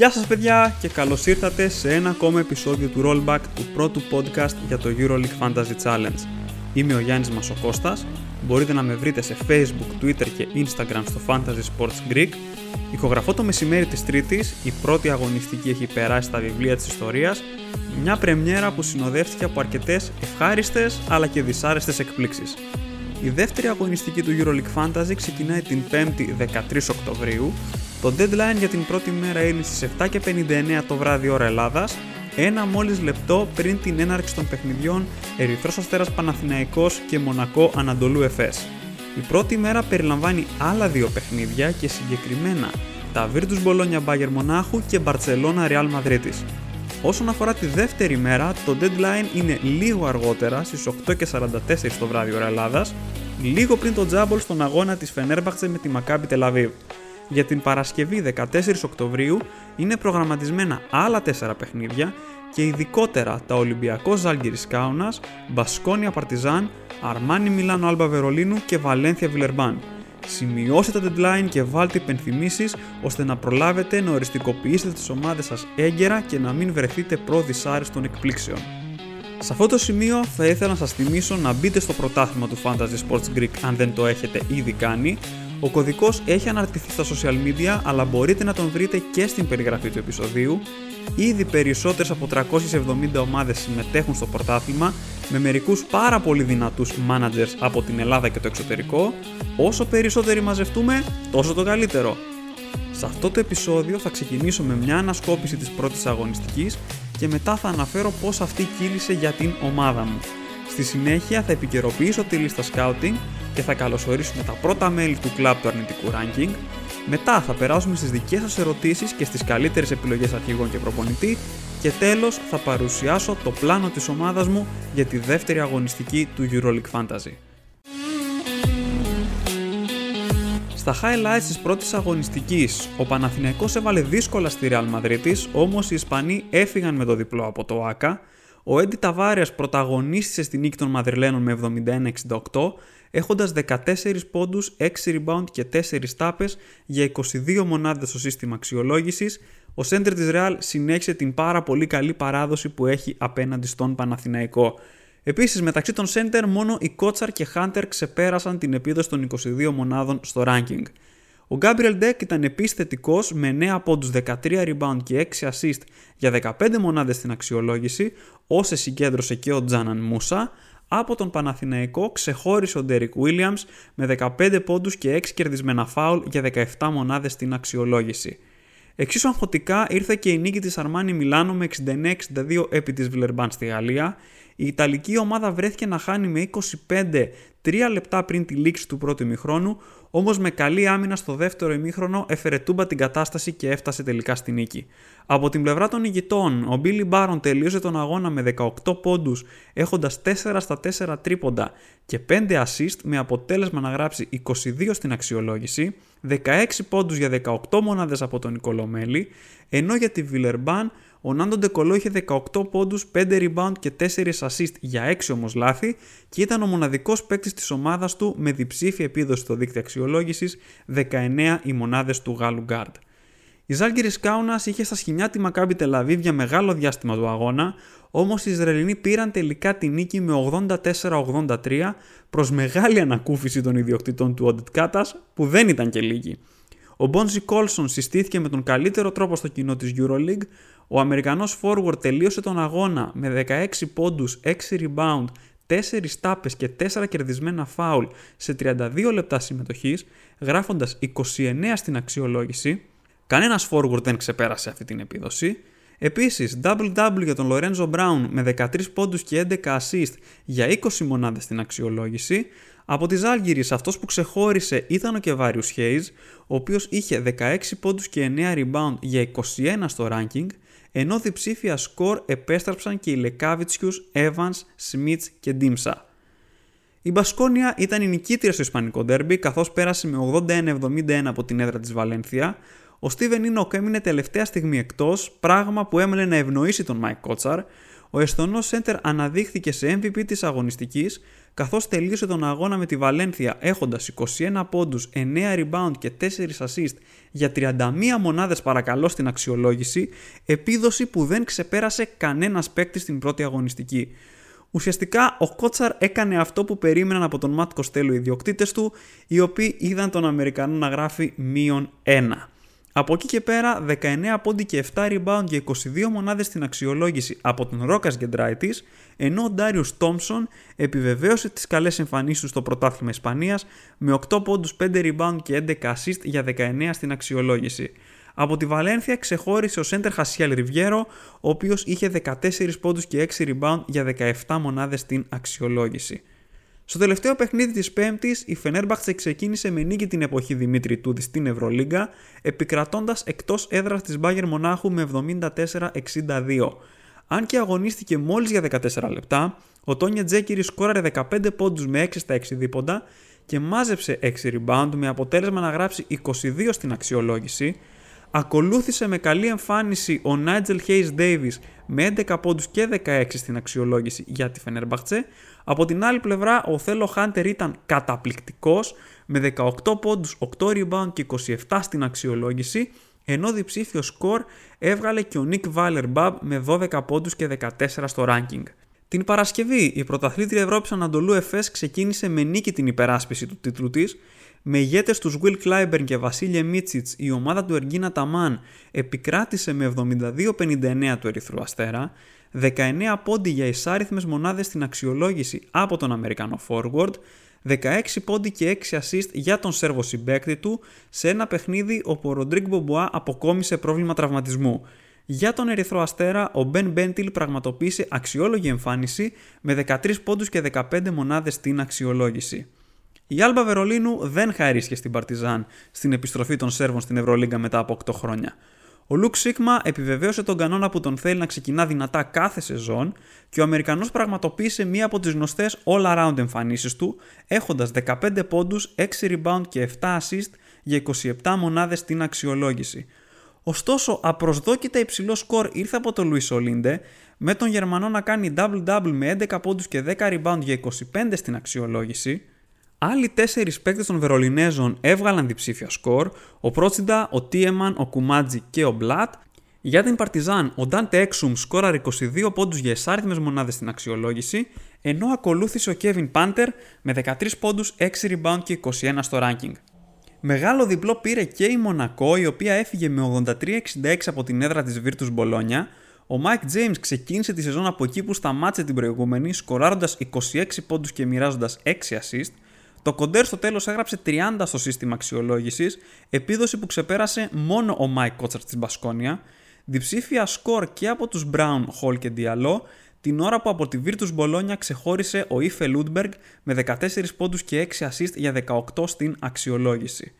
Γεια σας παιδιά και καλώς ήρθατε σε ένα ακόμα επεισόδιο του Rollback του πρώτου podcast για το EuroLeague Fantasy Challenge. Είμαι ο Γιάννης Μασοκώστας, μπορείτε να με βρείτε σε Facebook, Twitter και Instagram στο Fantasy Sports Greek. Ηχογραφώ το μεσημέρι της Τρίτης, η πρώτη αγωνιστική έχει περάσει στα βιβλία της ιστορίας, μια πρεμιέρα που συνοδεύτηκε από αρκετές ευχάριστες αλλά και δυσάρεστες εκπλήξεις. Η δεύτερη αγωνιστική του EuroLeague Fantasy ξεκινάει την 5η 13 Οκτωβρίου. Το deadline για την πρώτη μέρα είναι στις 7.59 το βράδυ ώρα Ελλάδας, ένα μόλις λεπτό πριν την έναρξη των παιχνιδιών Ερυθρός Αστέρας Παναθηναϊκός και Μονακό Ανατολού Εφές. Η πρώτη μέρα περιλαμβάνει άλλα δύο παιχνίδια και συγκεκριμένα τα Virtus Bologna Bayern Μονάχου και Barcelona Real Madrid. Όσον αφορά τη δεύτερη μέρα, το deadline είναι λίγο αργότερα στις 8.44 το βράδυ ώρα Ελλάδας, λίγο πριν το τζάμπολ στον αγώνα της Φενέρμπαχτσε με τη Μακάμπι Τελαβίβ. Για την Παρασκευή 14 Οκτωβρίου είναι προγραμματισμένα άλλα 4 παιχνίδια και ειδικότερα τα Ολυμπιακός Ζάλγκυρης Κάουνας, Μπασκόνια Παρτιζάν, Αρμάνι Μιλάνο Άλμπα Βερολίνου και Βαλένθια Βιλερμπάν. Σημειώστε τα deadline και βάλτε υπενθυμίσεις ώστε να προλάβετε να οριστικοποιήσετε τις ομάδες σας έγκαιρα και να μην βρεθείτε προ δυσάρεστων εκπλήξεων. Σε αυτό το σημείο θα ήθελα να σας θυμίσω να μπείτε στο πρωτάθλημα του Fantasy Sports Greek αν δεν το έχετε ήδη κάνει. Ο κωδικός έχει αναρτηθεί στα social media αλλά μπορείτε να τον βρείτε και στην περιγραφή του επεισοδίου. Ήδη περισσότερες από 370 ομάδες συμμετέχουν στο πρωτάθλημα με μερικούς πάρα πολύ δυνατούς managers από την Ελλάδα και το εξωτερικό. Όσο περισσότεροι μαζευτούμε, τόσο το καλύτερο. Σε αυτό το επεισόδιο θα ξεκινήσω με μια ανασκόπηση της πρώτης αγωνιστικής και μετά θα αναφέρω πώς αυτή κύλησε για την ομάδα μου. Στη συνέχεια θα επικαιροποιήσω τη λίστα scouting και θα καλωσορίσουμε τα πρώτα μέλη του κλαμπ του αρνητικού ranking. Μετά θα περάσουμε στις δικές σας ερωτήσεις και στις καλύτερες επιλογές αρχηγών και προπονητή και τέλος θα παρουσιάσω το πλάνο της ομάδας μου για τη δεύτερη αγωνιστική του EuroLeague Fantasy. Στα highlights της πρώτης αγωνιστικής, ο Παναθηναϊκός έβαλε δύσκολα στη Real Madrid, όμως οι Ισπανοί έφυγαν με το διπλό από το ΆΚΑ. Ο Έντι Ταβάριας πρωταγωνίστησε στη νίκη των Μαδριλένων με 71-68, έχοντας 14 πόντους, 6 rebound και 4 τάπες για 22 μονάδες στο σύστημα αξιολόγησης. Ο σέντερ της Real συνέχισε την πάρα πολύ καλή παράδοση που έχει απέναντι στον Παναθηναϊκό. Επίσης, μεταξύ των center μόνο οι Κότσαρ και Hunter ξεπέρασαν την επίδοση των 22 μονάδων στο ranking. Ο Gabriel Deck ήταν επίσης θετικός με 9 πόντους 13 rebound και 6 assist για 15 μονάδες στην αξιολόγηση, όσε συγκέντρωσε και ο Τζάναν Μούσα. Από τον Παναθηναϊκό ξεχώρισε ο Derek Williams με 15 πόντους και 6 κερδισμένα φάουλ για 17 μονάδες στην αξιολόγηση. Εξίσου αγχωτικά ήρθε και η νίκη της Αρμάνι Μιλάνο με 69-62 επί της Βιλερμπάν στη Γαλλία, η Ιταλική ομάδα βρέθηκε να χάνει με 25 3 λεπτά πριν τη λήξη του πρώτου ημιχρόνου, όμως με καλή άμυνα στο δεύτερο ημίχρονο έφερε τούμπα την κατάσταση και έφτασε τελικά στη νίκη. Από την πλευρά των ηγητών, ο Μπίλι Μπάρον τελείωσε τον αγώνα με 18 πόντους, έχοντας 4 στα 4 τρίποντα και 5 assist με αποτέλεσμα να γράψει 22 στην αξιολόγηση, 16 πόντους για 18 μονάδες από τον Νικολομέλη, ενώ για τη Βιλερμπάν ο Νάντο Ντεκολό είχε 18 πόντους, 5 rebound και 4 assist για 6 όμως λάθη και ήταν ο μοναδικός παίκτης της ομάδας του με διψήφια επίδοση στο δίκτυο αξιολόγησης 19 οι μονάδες του Γάλλου Γκάρντ. Η Ζάλγκυρης Κάουνα είχε στα σχοινιά τη Μακάμπι Τελαβίβ για μεγάλο διάστημα του αγώνα, όμως οι Ισραηλινοί πήραν τελικά τη νίκη με 84-83 προς μεγάλη ανακούφιση των ιδιοκτητών του Οντιτ Κάτας, που δεν ήταν και λίγοι. Ο Μπόντζι Κόλσον συστήθηκε με τον καλύτερο τρόπο στο κοινό της EuroLeague, ο Αμερικανός forward τελείωσε τον αγώνα με 16 πόντους, 6 rebound, 4 τάπες και 4 κερδισμένα φάουλ σε 32 λεπτά συμμετοχής, γράφοντας 29 στην αξιολόγηση. Κανένας forward δεν ξεπέρασε αυτή την επίδοση. Επίσης, double-double για τον Lorenzo Brown με 13 πόντους και 11 assist για 20 μονάδες στην αξιολόγηση. Από τις Άλγυρης αυτός που ξεχώρισε ήταν ο Κεβάριους Hayes, ο οποίος είχε 16 πόντους και 9 rebound για 21 στο ranking ενώ διψήφια σκορ επέστρεψαν και οι Λεκάβιτσιους, Evans, Smith και Ντίμσα. Η Μπασκόνια ήταν η νικήτρια στο Ισπανικό ντέρμπι καθώς πέρασε με 81-71 από την έδρα της Βαλένθια. Ο Στίβεν Ίνοκ έμεινε τελευταία στιγμή εκτός, πράγμα που έμελε να ευνοήσει τον Μάικ Κότσαρ. ο Εσθονός Σέντερ αναδείχθηκε σε MVP της αγωνιστικής, καθώς τελείωσε τον αγώνα με τη Βαλένθια έχοντας 21 πόντους, 9 rebound και 4 assist για 31 μονάδες παρακαλώ στην αξιολόγηση, επίδοση που δεν ξεπέρασε κανένας παίκτη στην πρώτη αγωνιστική. Ουσιαστικά ο Κότσαρ έκανε αυτό που περίμεναν από τον Ματ Κοστέλο οι ιδιοκτήτες του, οι οποίοι είδαν τον Αμερικανό να γράφει μείον 1. Από εκεί και πέρα 19 πόντι και 7 rebound και 22 μονάδες στην αξιολόγηση από τον Ρόκας Γκεντράιτης, ενώ ο Ντάριους Τόμψον επιβεβαίωσε τις καλές εμφανίσεις του στο πρωτάθλημα Ισπανίας με 8 πόντους 5 rebound και 11 assist για 19 στην αξιολόγηση. Από τη Βαλένθια ξεχώρισε ο Σέντερ Χασιέλ Ριβιέρο, ο οποίος είχε 14 πόντους και 6 rebound για 17 μονάδες στην αξιολόγηση. Στο τελευταίο παιχνίδι της Πέμπτης, η Φενέρμπαχτσε ξεκίνησε με νίκη την εποχή Δημήτρη Τούδης στην Ευρωλίγκα, επικρατώντας εκτός έδρας της Μπάγερ Μονάχου με 74-62. Αν και αγωνίστηκε μόλις για 14 λεπτά, ο Τόνια Τζέκυρη σκόραρε 15 πόντους με 6 στα 6 δίποντα και μάζεψε 6 rebound με αποτέλεσμα να γράψει 22 στην αξιολόγηση, Ακολούθησε με καλή εμφάνιση ο Nigel Hayes Davis με 11 πόντους και 16 στην αξιολόγηση για τη Φενέρμπαχτσε. Από την άλλη πλευρά ο Θέλο Χάντερ ήταν καταπληκτικός με 18 πόντους, 8 rebound και 27 στην αξιολόγηση ενώ διψήφιος σκορ έβγαλε και ο Nick Weiler με 12 πόντους και 14 στο ranking. Την Παρασκευή, η πρωταθλήτρια Ευρώπης Ανατολού ΕΦΕΣ ξεκίνησε με νίκη την υπεράσπιση του τίτλου της με ηγέτες τους Will Clyburn και Βασίλια Μίτσιτς, η ομάδα του Εργίνα Ταμάν επικράτησε με 72-59 του Ερυθρού Αστέρα, 19 πόντι για εισάριθμες μονάδες στην αξιολόγηση από τον Αμερικανό Forward, 16 πόντι και 6 assist για τον Σέρβο συμπέκτη του σε ένα παιχνίδι όπου ο Ροντρίγκ Μπομπουά αποκόμισε πρόβλημα τραυματισμού. Για τον Ερυθρό Αστέρα, ο Μπεν Μπέντιλ πραγματοποίησε αξιόλογη εμφάνιση με 13 πόντους και 15 μονάδες στην αξιολόγηση. Η Άλμπα Βερολίνου δεν χαρίσχε στην Παρτιζάν στην επιστροφή των Σέρβων στην Ευρωλίγκα μετά από 8 χρόνια. Ο Λουκ Σίγμα επιβεβαίωσε τον κανόνα που τον θέλει να ξεκινά δυνατά κάθε σεζόν και ο Αμερικανός πραγματοποίησε μία από τις γνωστές all-around εμφανίσεις του, έχοντας 15 πόντους, 6 rebound και 7 assist για 27 μονάδες στην αξιολόγηση. Ωστόσο, απροσδόκητα υψηλό σκορ ήρθε από τον Λουίς Ολίντε, με τον Γερμανό να κάνει double-double με 11 πόντους και 10 rebound για 25 στην αξιολόγηση, Άλλοι τέσσερις παίκτες των Βερολινέζων έβγαλαν διψήφια σκορ, ο Πρότσιντα, ο Τίεμαν, ο Κουμάτζι και ο Μπλατ. Για την Παρτιζάν, ο Ντάντε Έξουμ σκόραρε 22 πόντους για εσάριθμε μονάδες στην αξιολόγηση, ενώ ακολούθησε ο Κέβιν Πάντερ με 13 πόντους, 6 rebound και 21 στο ranking. Μεγάλο διπλό πήρε και η Μονακό, η οποία έφυγε με 83-66 από την έδρα της Virtus Bologna. Ο Mike James ξεκίνησε τη σεζόν από εκεί που σταμάτησε την προηγούμενη, σκοράροντας 26 πόντους και μοιράζοντας 6 assist. Το κοντέρ στο τέλος έγραψε 30 στο σύστημα αξιολόγησης, επίδοση που ξεπέρασε μόνο ο Mike Κότσαρτ της Μπασκόνια, διψήφια σκορ και από τους Brown, Hall και Diallo, την ώρα που από τη Virtus Bologna ξεχώρισε ο Ίφε Λούντμπεργκ με 14 πόντους και 6 assist για 18 στην αξιολόγηση.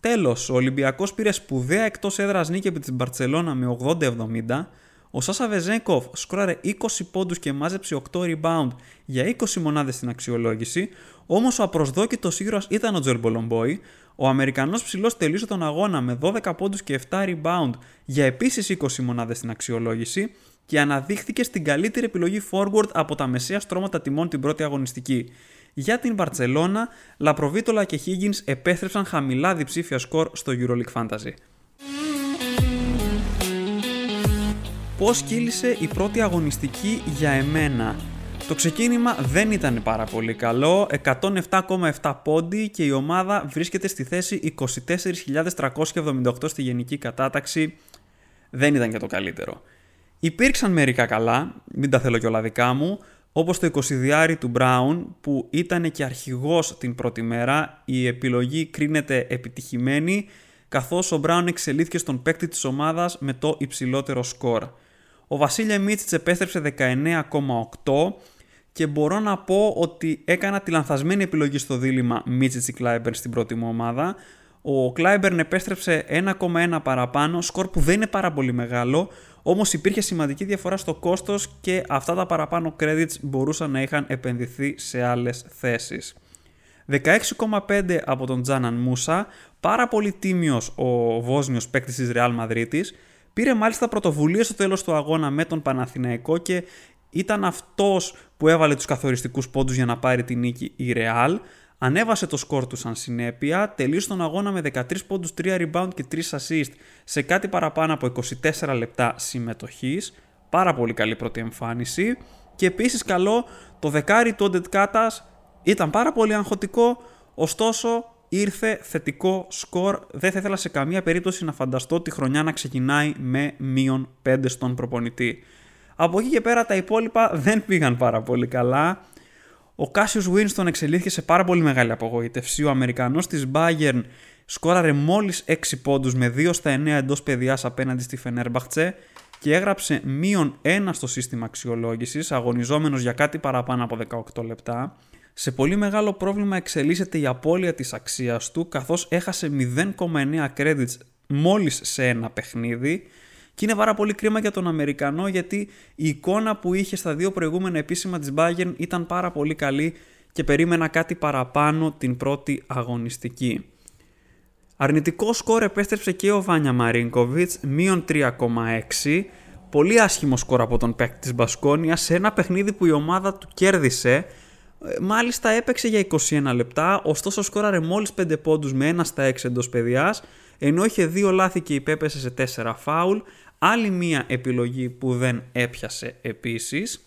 Τέλος, ο Ολυμπιακός πήρε σπουδαία εκτός έδρας νίκη επί της Μπαρτσελώνα με 80-70, ο Σάσα Βεζένκοφ σκόραρε 20 πόντους και μάζεψε 8 rebound για 20 μονάδες στην αξιολόγηση, όμως ο απροσδόκητος ήρωας ήταν ο Τζόελ Μπολομπόι, ο Αμερικανός ψηλός τελείωσε τον αγώνα με 12 πόντους και 7 rebound για επίσης 20 μονάδες στην αξιολόγηση και αναδείχθηκε στην καλύτερη επιλογή forward από τα μεσαία στρώματα τιμών την πρώτη αγωνιστική. Για την Μπαρτσελώνα, Λαπροβίτολα και Higgins επέστρεψαν χαμηλά διψήφια σκορ στο EuroLeague Fantasy. Πώς κύλησε η πρώτη αγωνιστική για εμένα. Το ξεκίνημα δεν ήταν πάρα πολύ καλό, 107,7 πόντι και η ομάδα βρίσκεται στη θέση 24.378 στη γενική κατάταξη. Δεν ήταν και το καλύτερο. Υπήρξαν μερικά καλά, μην τα θέλω και όλα δικά μου, όπως το 20 του Brown που ήταν και αρχηγός την πρώτη μέρα, η επιλογή κρίνεται επιτυχημένη καθώς ο Brown εξελίχθηκε στον παίκτη της ομάδας με το υψηλότερο σκορ. Ο Βασίλια Μίτσιτς επέστρεψε 19,8 και μπορώ να πω ότι έκανα τη λανθασμένη επιλογή στο δίλημα Μίτσιτς ή Κλάιμπερν στην πρώτη μου ομάδα. Ο Κλάιμπερν επέστρεψε 1,1 παραπάνω, σκορ που δεν είναι πάρα πολύ μεγάλο, όμως υπήρχε σημαντική διαφορά στο κόστος και αυτά τα παραπάνω credits μπορούσαν να είχαν επενδυθεί σε άλλες θέσεις. 16,5 από τον Τζάναν Μούσα, πάρα πολύ τίμιος ο Βόσνιος παίκτης της Real Madrid Πήρε μάλιστα πρωτοβουλία στο τέλος του αγώνα με τον Παναθηναϊκό και Ήταν αυτός που έβαλε τους καθοριστικούς πόντους για να πάρει την νίκη η Real. Ανέβασε το σκορ του σαν συνέπεια, τελείωσε τον αγώνα με 13 πόντους, 3 rebound και 3 assist σε κάτι παραπάνω από 24 λεπτά συμμετοχής. Πάρα πολύ καλή πρώτη εμφάνιση. Και επίσης καλό το δεκάρι του Οντετ Κάτας ήταν πάρα πολύ αγχωτικό, ωστόσο ήρθε θετικό σκορ. Δεν θα ήθελα σε καμία περίπτωση να φανταστώ τη χρονιά να ξεκινάει με μείον 5 στον προπονητή. Από εκεί και πέρα τα υπόλοιπα δεν πήγαν πάρα πολύ καλά. Ο Κάσιος Winston εξελίχθηκε σε πάρα πολύ μεγάλη απογοήτευση. Ο Αμερικανός της Bayern σκόραρε μόλις 6 πόντους με 2 στα 9 εντός παιδιάς απέναντι στη Φενέρμπαχτσε και έγραψε μείον 1 στο σύστημα αξιολόγησης, αγωνιζόμενος για κάτι παραπάνω από 18 λεπτά. Σε πολύ μεγάλο πρόβλημα εξελίσσεται η απώλεια της αξίας του, καθώς έχασε 0,9 credits μόλις σε ένα παιχνίδι και είναι πάρα πολύ κρίμα για τον Αμερικανό γιατί η εικόνα που είχε στα δύο προηγούμενα επίσημα της Bayern ήταν πάρα πολύ καλή και περίμενα κάτι παραπάνω την πρώτη αγωνιστική. Αρνητικό σκορ επέστρεψε και ο Βάνια Μαρίνκοβιτς, μείον 3,6. Πολύ άσχημο σκορ από τον παίκτη της Μπασκόνια σε ένα παιχνίδι που η ομάδα του κέρδισε. Ε, μάλιστα έπαιξε για 21 λεπτά, ωστόσο σκόραρε μόλις 5 πόντους με 1 στα 6 εντός παιδιάς, ενώ είχε 2 λάθη και υπέπεσε σε 4 φάουλ. Άλλη μία επιλογή που δεν έπιασε επίσης.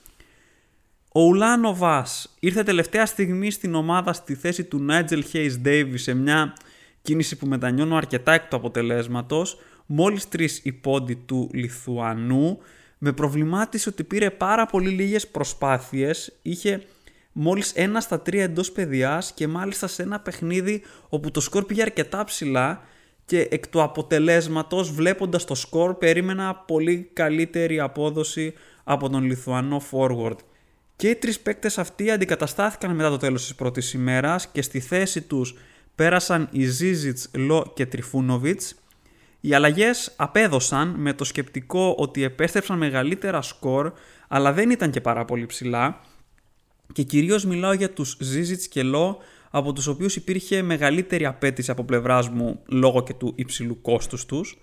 Ο Ουλάνοβας ήρθε τελευταία στιγμή στην ομάδα στη θέση του Nigel Hayes Davis σε μια κίνηση που μετανιώνω αρκετά εκ του αποτελέσματος. Μόλις τρεις υπόντι του Λιθουανού. Με προβλημάτισε ότι πήρε πάρα πολύ λίγες προσπάθειες. Είχε μόλις ένα στα τρία εντός παιδιάς και μάλιστα σε ένα παιχνίδι όπου το σκορ πήγε αρκετά ψηλά και εκ του αποτελέσματος βλέποντας το σκορ περίμενα πολύ καλύτερη απόδοση από τον Λιθουανό forward. Και οι τρεις παίκτες αυτοί αντικαταστάθηκαν μετά το τέλος της πρώτης ημέρας και στη θέση τους πέρασαν οι Ζίζιτς, Λο και Τριφούνοβιτς. Οι αλλαγές απέδωσαν με το σκεπτικό ότι επέστρεψαν μεγαλύτερα σκορ αλλά δεν ήταν και πάρα πολύ ψηλά και κυρίως μιλάω για τους Ζίζιτς και Λο από τους οποίους υπήρχε μεγαλύτερη απέτηση από πλευράς μου λόγω και του υψηλού κόστους τους.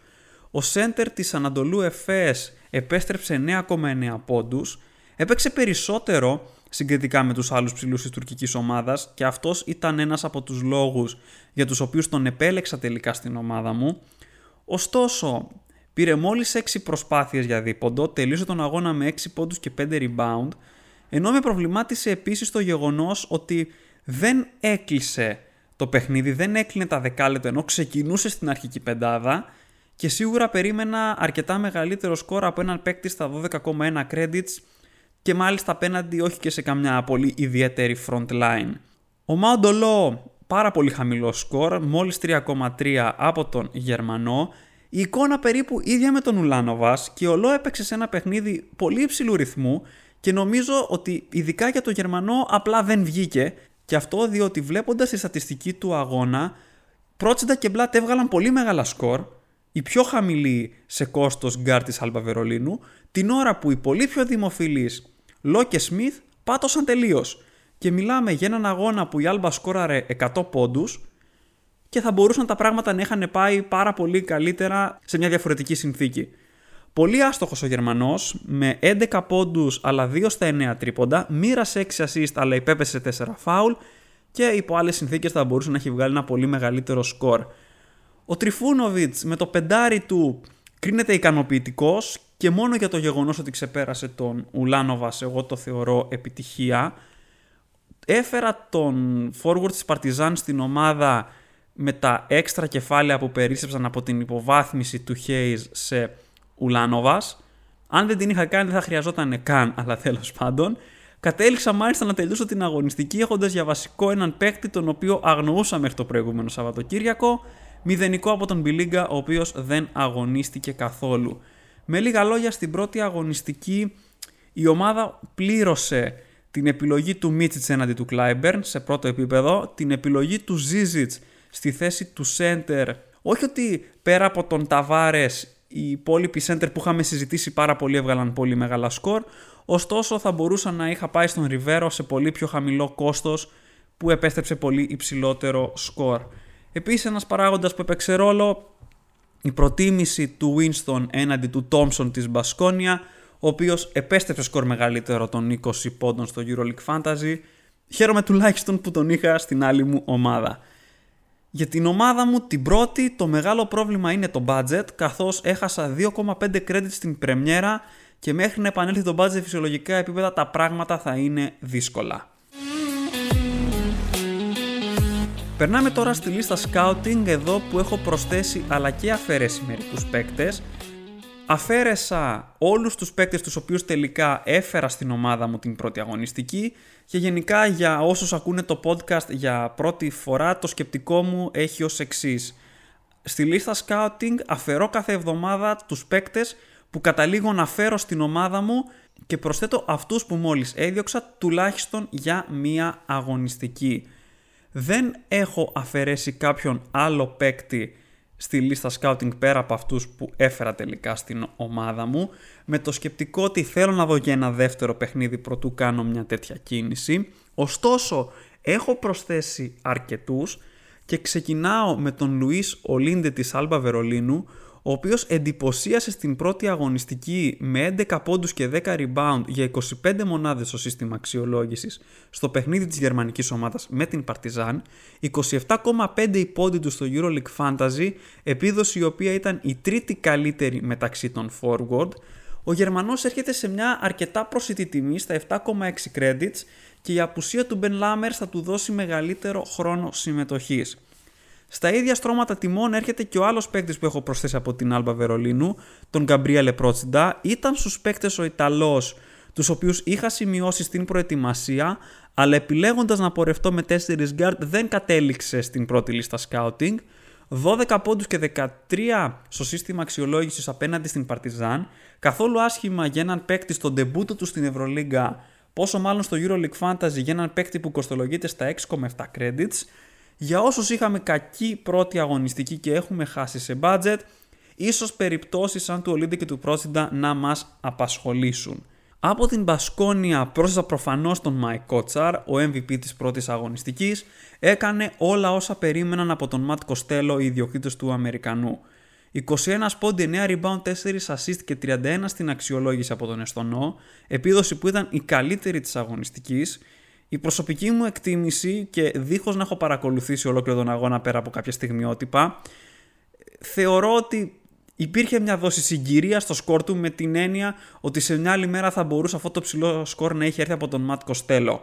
Ο σέντερ της Ανατολού Εφές επέστρεψε 9,9 πόντους, έπαιξε περισσότερο συγκριτικά με τους άλλους ψηλούς της τουρκικής ομάδας και αυτός ήταν ένας από τους λόγους για τους οποίους τον επέλεξα τελικά στην ομάδα μου. Ωστόσο, πήρε μόλις 6 προσπάθειες για δίποντο, τελείωσε τον αγώνα με 6 πόντους και 5 rebound, ενώ με προβλημάτισε επίσης το γεγονός ότι δεν έκλεισε το παιχνίδι, δεν έκλεινε τα δεκάλεπτα ενώ ξεκινούσε στην αρχική πεντάδα και σίγουρα περίμενα αρκετά μεγαλύτερο σκορ από έναν παίκτη στα 12,1 credits και μάλιστα απέναντι όχι και σε καμιά πολύ ιδιαίτερη front line. Ο Μάουντολό πάρα πολύ χαμηλό σκορ, μόλις 3,3 από τον Γερμανό, η εικόνα περίπου ίδια με τον Ουλάνοβας και ο Λό έπαιξε σε ένα παιχνίδι πολύ υψηλού ρυθμού και νομίζω ότι ειδικά για τον Γερμανό απλά δεν βγήκε και αυτό διότι βλέποντας τη στατιστική του αγώνα, Πρότσιντα και Μπλατ έβγαλαν πολύ μεγάλα σκορ, η πιο χαμηλή σε κόστος γκάρ της Άλμπα Βερολίνου, την ώρα που οι πολύ πιο δημοφιλείς Λο και Σμιθ πάτωσαν τελείως. Και μιλάμε για έναν αγώνα που η Άλμπα σκόραρε 100 πόντους και θα μπορούσαν τα πράγματα να είχαν πάει πάρα πολύ καλύτερα σε μια διαφορετική συνθήκη. Πολύ άστοχος ο Γερμανός, με 11 πόντους αλλά 2 στα 9 τρίποντα, μοίρασε 6 assist αλλά υπέπεσε 4 φάουλ και υπό άλλες συνθήκες θα μπορούσε να έχει βγάλει ένα πολύ μεγαλύτερο σκορ. Ο Τριφούνοβιτς με το πεντάρι του κρίνεται ικανοποιητικός και μόνο για το γεγονός ότι ξεπέρασε τον Ουλάνοβα, εγώ το θεωρώ επιτυχία. Έφερα τον forward της Παρτιζάν στην ομάδα με τα έξτρα κεφάλαια που περίσσεψαν από την υποβάθμιση του Hayes σε Ουλάνοβας. Αν δεν την είχα κάνει, δεν θα χρειαζόταν καν, αλλά τέλος πάντων. Κατέληξα μάλιστα να τελειώσω την αγωνιστική έχοντας για βασικό έναν παίκτη τον οποίο αγνοούσα μέχρι το προηγούμενο Σαββατοκύριακο. Μηδενικό από τον Μπιλίγκα, ο οποίος δεν αγωνίστηκε καθόλου. Με λίγα λόγια, στην πρώτη αγωνιστική η ομάδα πλήρωσε την επιλογή του Μίτσιτς έναντι του Κλάιμπερν σε πρώτο επίπεδο, την επιλογή του Ζίζιτς στη θέση του Σέντερ. Όχι ότι πέρα από τον Ταβάρες οι υπόλοιποι center που είχαμε συζητήσει πάρα πολύ έβγαλαν πολύ μεγάλα σκορ, ωστόσο θα μπορούσα να είχα πάει στον Ριβέρο σε πολύ πιο χαμηλό κόστος που επέστρεψε πολύ υψηλότερο σκορ. Επίσης ένας παράγοντας που έπαιξε ρόλο η προτίμηση του Winston έναντι του Thompson της Μπασκόνια. ο οποίος επέστρεψε σκορ μεγαλύτερο των 20 πόντων στο EuroLeague Fantasy. Χαίρομαι τουλάχιστον που τον είχα στην άλλη μου ομάδα. Για την ομάδα μου την πρώτη το μεγάλο πρόβλημα είναι το budget καθώς έχασα 2,5 credits στην πρεμιέρα και μέχρι να επανέλθει το budget φυσιολογικά επίπεδα τα πράγματα θα είναι δύσκολα. Περνάμε τώρα στη λίστα scouting εδώ που έχω προσθέσει αλλά και αφαιρέσει μερικούς παίκτες. Αφαίρεσα όλους τους παίκτες τους οποίους τελικά έφερα στην ομάδα μου την πρώτη αγωνιστική και γενικά για όσους ακούνε το podcast για πρώτη φορά το σκεπτικό μου έχει ως εξής. Στη λίστα scouting αφαιρώ κάθε εβδομάδα τους παίκτες που καταλήγω να φέρω στην ομάδα μου και προσθέτω αυτούς που μόλις έδιωξα τουλάχιστον για μία αγωνιστική. Δεν έχω αφαιρέσει κάποιον άλλο παίκτη στη λίστα scouting πέρα από αυτούς που έφερα τελικά στην ομάδα μου με το σκεπτικό ότι θέλω να δω και ένα δεύτερο παιχνίδι προτού κάνω μια τέτοια κίνηση. Ωστόσο, έχω προσθέσει αρκετούς και ξεκινάω με τον Λουίς Ολίντε της Άλμπα Βερολίνου ο οποίος εντυπωσίασε στην πρώτη αγωνιστική με 11 πόντους και 10 rebound για 25 μονάδες στο σύστημα αξιολόγησης στο παιχνίδι της γερμανικής ομάδας με την Παρτιζάν, 27,5 οι πόντοι του στο EuroLeague Fantasy, επίδοση η οποία ήταν η τρίτη καλύτερη μεταξύ των forward, ο Γερμανός έρχεται σε μια αρκετά προσιτή τιμή στα 7,6 credits και η απουσία του Ben Lammers θα του δώσει μεγαλύτερο χρόνο συμμετοχής. Στα ίδια στρώματα τιμών έρχεται και ο άλλος παίκτης που έχω προσθέσει από την Άλμπα Βερολίνου, τον Γκαμπρίελε Πρότσιντα. Ήταν στους παίκτες ο Ιταλός, τους οποίους είχα σημειώσει στην προετοιμασία, αλλά επιλέγοντας να πορευτώ με 4 guard δεν κατέληξε στην πρώτη λίστα scouting. 12 πόντους και 13 στο σύστημα αξιολόγησης απέναντι στην Παρτιζάν, καθόλου άσχημα για έναν παίκτη στον ντεμπούτο του στην Ευρωλίγκα, πόσο μάλλον στο EuroLeague Fantasy για έναν παίκτη που κοστολογείται στα 6,7 credits, για όσους είχαμε κακή πρώτη αγωνιστική και έχουμε χάσει σε budget, ίσως περιπτώσεις σαν του Ολίντε και του Πρότσιντα να μας απασχολήσουν. Από την Μπασκόνια πρόσθεσα προφανώς τον Μάικ Κότσαρ, ο MVP της πρώτης αγωνιστικής, έκανε όλα όσα περίμεναν από τον Ματ Κοστέλο οι ιδιοκτήτες του Αμερικανού. 21 πόντι, 9 rebound, 4 assist και 31 στην αξιολόγηση από τον Εστονό, επίδοση που ήταν η καλύτερη της αγωνιστικής, η προσωπική μου εκτίμηση και δίχως να έχω παρακολουθήσει ολόκληρο τον αγώνα πέρα από κάποια στιγμιότυπα, θεωρώ ότι υπήρχε μια δόση συγκυρία στο σκορ του με την έννοια ότι σε μια άλλη μέρα θα μπορούσε αυτό το ψηλό σκορ να έχει έρθει από τον Ματ Κοστέλο.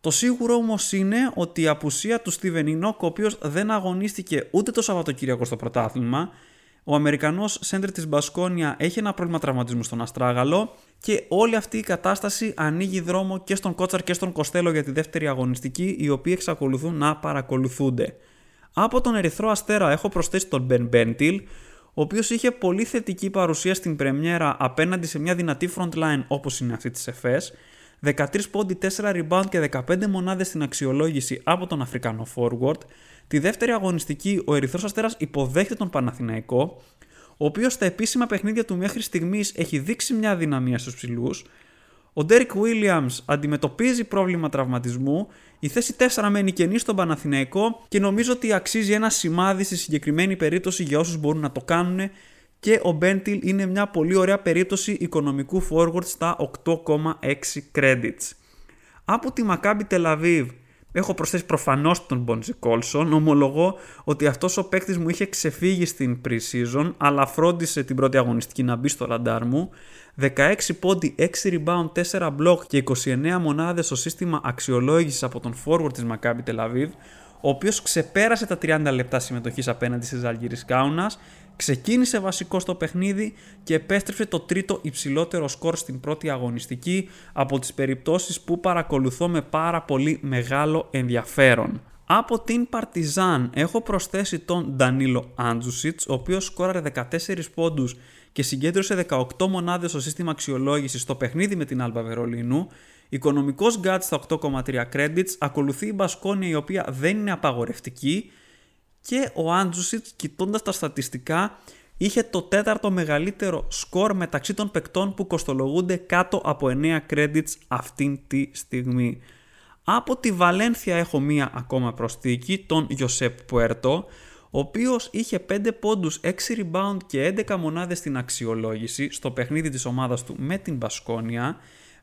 Το σίγουρο όμως είναι ότι η απουσία του Στίβεν Ινόκ, ο οποίος δεν αγωνίστηκε ούτε το Σαββατοκύριακο στο πρωτάθλημα, ο Αμερικανός σέντρ της Μπασκόνια έχει ένα πρόβλημα τραυματισμού στον Αστράγαλο και όλη αυτή η κατάσταση ανοίγει δρόμο και στον Κότσαρ και στον Κοστέλο για τη δεύτερη αγωνιστική, οι οποίοι εξακολουθούν να παρακολουθούνται. Από τον Ερυθρό Αστέρα έχω προσθέσει τον Μπεν Μπέντιλ, ο οποίος είχε πολύ θετική παρουσία στην πρεμιέρα απέναντι σε μια δυνατή frontline όπως είναι αυτή της ΕΦΕΣ, 13 πόντι, 4 rebound και 15 μονάδες στην αξιολόγηση από τον Αφρικανό forward. Τη δεύτερη αγωνιστική ο Ερυθρός Αστέρας υποδέχεται τον Παναθηναϊκό ο οποίος στα επίσημα παιχνίδια του μέχρι στιγμής έχει δείξει μια δυναμία στους ψηλούς. Ο Ντέρικ Williams αντιμετωπίζει πρόβλημα τραυματισμού. Η θέση 4 μένει κενή στον Παναθηναϊκό και νομίζω ότι αξίζει ένα σημάδι στη συγκεκριμένη περίπτωση για όσους μπορούν να το κάνουν. Και ο Μπέντιλ είναι μια πολύ ωραία περίπτωση οικονομικού forward στα 8,6 credits. Από τη Maccabi Tel Aviv Έχω προσθέσει προφανώς τον Μποντζι Κόλσον. Ομολογώ ότι αυτός ο παίκτης μου είχε ξεφύγει στην pre-season, αλλά φρόντισε την πρώτη αγωνιστική να μπει στο ραντάρ μου. 16 πόντι, 6 rebound, 4 block και 29 μονάδες στο σύστημα αξιολόγησης από τον forward της Maccabi Tel Aviv, ο οποίος ξεπέρασε τα 30 λεπτά συμμετοχής απέναντι στι Αλγύρι Κάουνα ξεκίνησε βασικό στο παιχνίδι και επέστρεψε το τρίτο υψηλότερο σκορ στην πρώτη αγωνιστική από τις περιπτώσεις που παρακολουθώ με πάρα πολύ μεγάλο ενδιαφέρον. Από την Παρτιζάν έχω προσθέσει τον Ντανίλο Άντζουσιτς, ο οποίος σκόραρε 14 πόντους και συγκέντρωσε 18 μονάδες στο σύστημα αξιολόγησης στο παιχνίδι με την Άλμπα Βερολίνου. Οικονομικός γκάτ στα 8,3 credits, ακολουθεί η Μπασκόνια η οποία δεν είναι απαγορευτική και ο Άντζουσιτς, κοιτώντας τα στατιστικά, είχε το τέταρτο μεγαλύτερο σκορ μεταξύ των παικτών που κοστολογούνται κάτω από 9 credits αυτήν τη στιγμή. Από τη Βαλένθια έχω μία ακόμα προσθήκη, τον Ιωσέπ Πουέρτο, ο οποίος είχε 5 πόντους, 6 rebound και 11 μονάδες στην αξιολόγηση στο παιχνίδι της ομάδας του με την Μπασκόνια.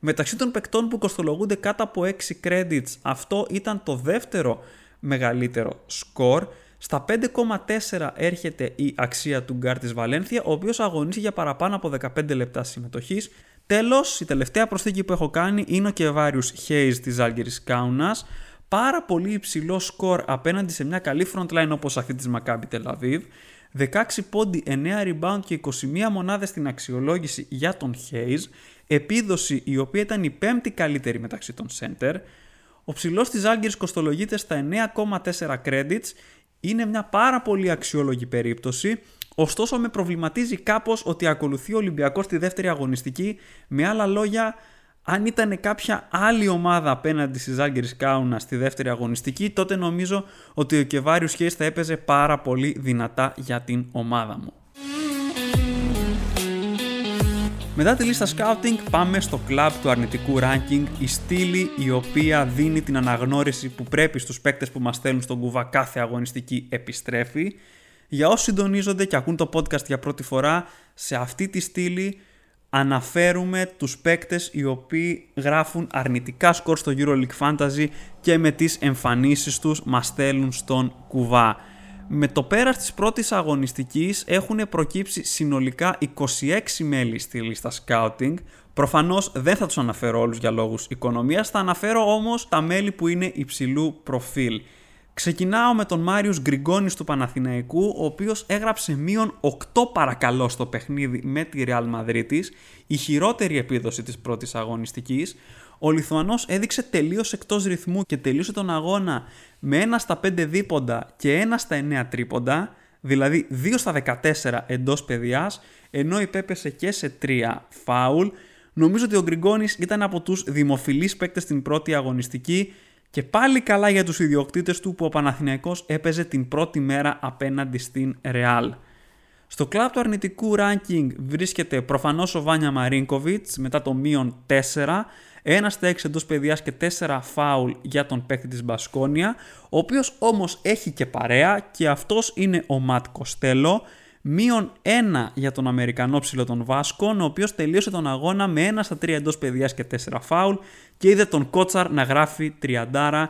Μεταξύ των παικτών που κοστολογούνται κάτω από 6 credits, αυτό ήταν το δεύτερο μεγαλύτερο σκορ. Στα 5,4 έρχεται η αξία του γκάρ της Βαλένθια, ο οποίος αγωνίζει για παραπάνω από 15 λεπτά συμμετοχής. Τέλος, η τελευταία προσθήκη που έχω κάνει είναι ο Κεβάριους Hayes της Ζαλγκίρις Κάουνας, πάρα πολύ υψηλό σκορ απέναντι σε μια καλή frontline όπως αυτή της Maccabi Tel Aviv. 16 πόντοι, 9 rebound και 21 μονάδες στην αξιολόγηση για τον Hayes. Επίδοση η οποία ήταν η πέμπτη καλύτερη μεταξύ των center. Ο ψηλός της Άλγερης κοστολογείται στα 9,4 credits. Είναι μια πάρα πολύ αξιόλογη περίπτωση. Ωστόσο με προβληματίζει κάπως ότι ακολουθεί ο Ολυμπιακός στη δεύτερη αγωνιστική. Με άλλα λόγια αν ήταν κάποια άλλη ομάδα απέναντι στη Ζάγκερης Κάουνα στη δεύτερη αγωνιστική, τότε νομίζω ότι ο Κεβάριου Χέις θα έπαιζε πάρα πολύ δυνατά για την ομάδα μου. Μετά τη λίστα scouting πάμε στο κλαμπ του αρνητικού ranking, η στήλη η οποία δίνει την αναγνώριση που πρέπει στους παίκτες που μας στέλνουν στον κουβά κάθε αγωνιστική επιστρέφει. Για όσοι συντονίζονται και ακούν το podcast για πρώτη φορά, σε αυτή τη στήλη αναφέρουμε τους παίκτες οι οποίοι γράφουν αρνητικά σκορ στο EuroLeague Fantasy και με τις εμφανίσεις τους μας στέλνουν στον κουβά. Με το πέρας της πρώτης αγωνιστικής έχουν προκύψει συνολικά 26 μέλη στη λίστα scouting. Προφανώς δεν θα τους αναφέρω όλους για λόγους οικονομίας, θα αναφέρω όμως τα μέλη που είναι υψηλού προφίλ. Ξεκινάω με τον Μάριος Γκριγκόνης του Παναθηναϊκού, ο οποίος έγραψε μείον 8 παρακαλώ στο παιχνίδι με τη Real Madrid η χειρότερη επίδοση της πρώτης αγωνιστικής. Ο Λιθουανός έδειξε τελείως εκτός ρυθμού και τελείωσε τον αγώνα με ένα στα 5 δίποντα και ένα στα 9 τρίποντα, δηλαδή 2 στα 14 εντός παιδιάς, ενώ υπέπεσε και σε 3 φάουλ. Νομίζω ότι ο Γκριγκόνης ήταν από τους δημοφιλείς παίκτες στην πρώτη αγωνιστική και πάλι καλά για τους ιδιοκτήτες του που ο Παναθηναϊκός έπαιζε την πρώτη μέρα απέναντι στην Ρεάλ. Στο κλαμπ του αρνητικού ranking βρίσκεται προφανώς ο Βάνια Μαρίνκοβιτς μετά το μείον 4, ένα στα 6 εντός παιδιάς και 4 φάουλ για τον παίκτη της Μπασκόνια, ο οποίος όμως έχει και παρέα και αυτός είναι ο Ματ Κοστέλο, Μείον 1 για τον Αμερικανό ψηλό των Βάσκων, ο οποίος τελείωσε τον αγώνα με 1 στα 3 εντός παιδιάς και 4 φάουλ και είδε τον Κότσαρ να γράφει τριαντάρα.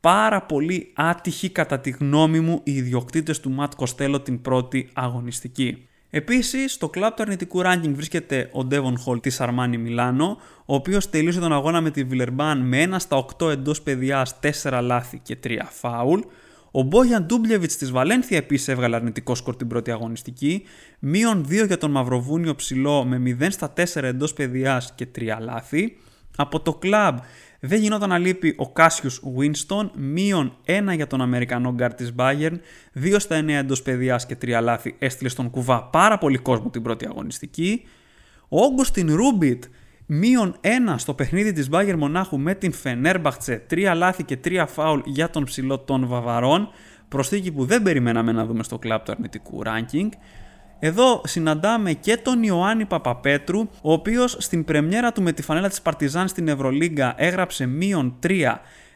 Πάρα πολύ άτυχη κατά τη γνώμη μου οι ιδιοκτήτες του Ματ Κοστέλο την πρώτη αγωνιστική. Επίσης, στο κλαμπ του αρνητικού ranking βρίσκεται ο Devon Hall της Αρμάνι Μιλάνο, ο οποίος τελείωσε τον αγώνα με τη Βιλερμπάν με 1 στα 8 εντός παιδιάς, 4 λάθη και 3 φάουλ. Ο Μπόγιαν Ντούμπλεβιτ της Βαλένθια επίσης έβγαλε αρνητικό σκορ την πρώτη αγωνιστική. Μείον 2 για τον Μαυροβούνιο ψηλό με 0 στα 4 εντός παιδιάς και 3 λάθη. Από το κλαμπ δεν γινόταν να λείπει ο Κάσιους Winston, μείον 1 για τον Αμερικανό γκάρ της Bayern, 2 στα 9 εντός πεδιάς και 3 λάθη έστειλε στον κουβά πάρα πολύ κόσμο την πρώτη αγωνιστική. Ο Όγκουστιν Ρούμπιτ Μείον 1 στο παιχνίδι της Bayern Μονάχου με την Φενέρμπαχτσε, 3 λάθη και 3 φάουλ για τον ψηλό των Βαβαρών, προσθήκη που δεν περιμέναμε να δούμε στο κλαμπ του αρνητικού ranking. Εδώ συναντάμε και τον Ιωάννη Παπαπέτρου, ο οποίος στην πρεμιέρα του με τη φανέλα της Παρτιζάν στην Ευρωλίγκα έγραψε μείον 3,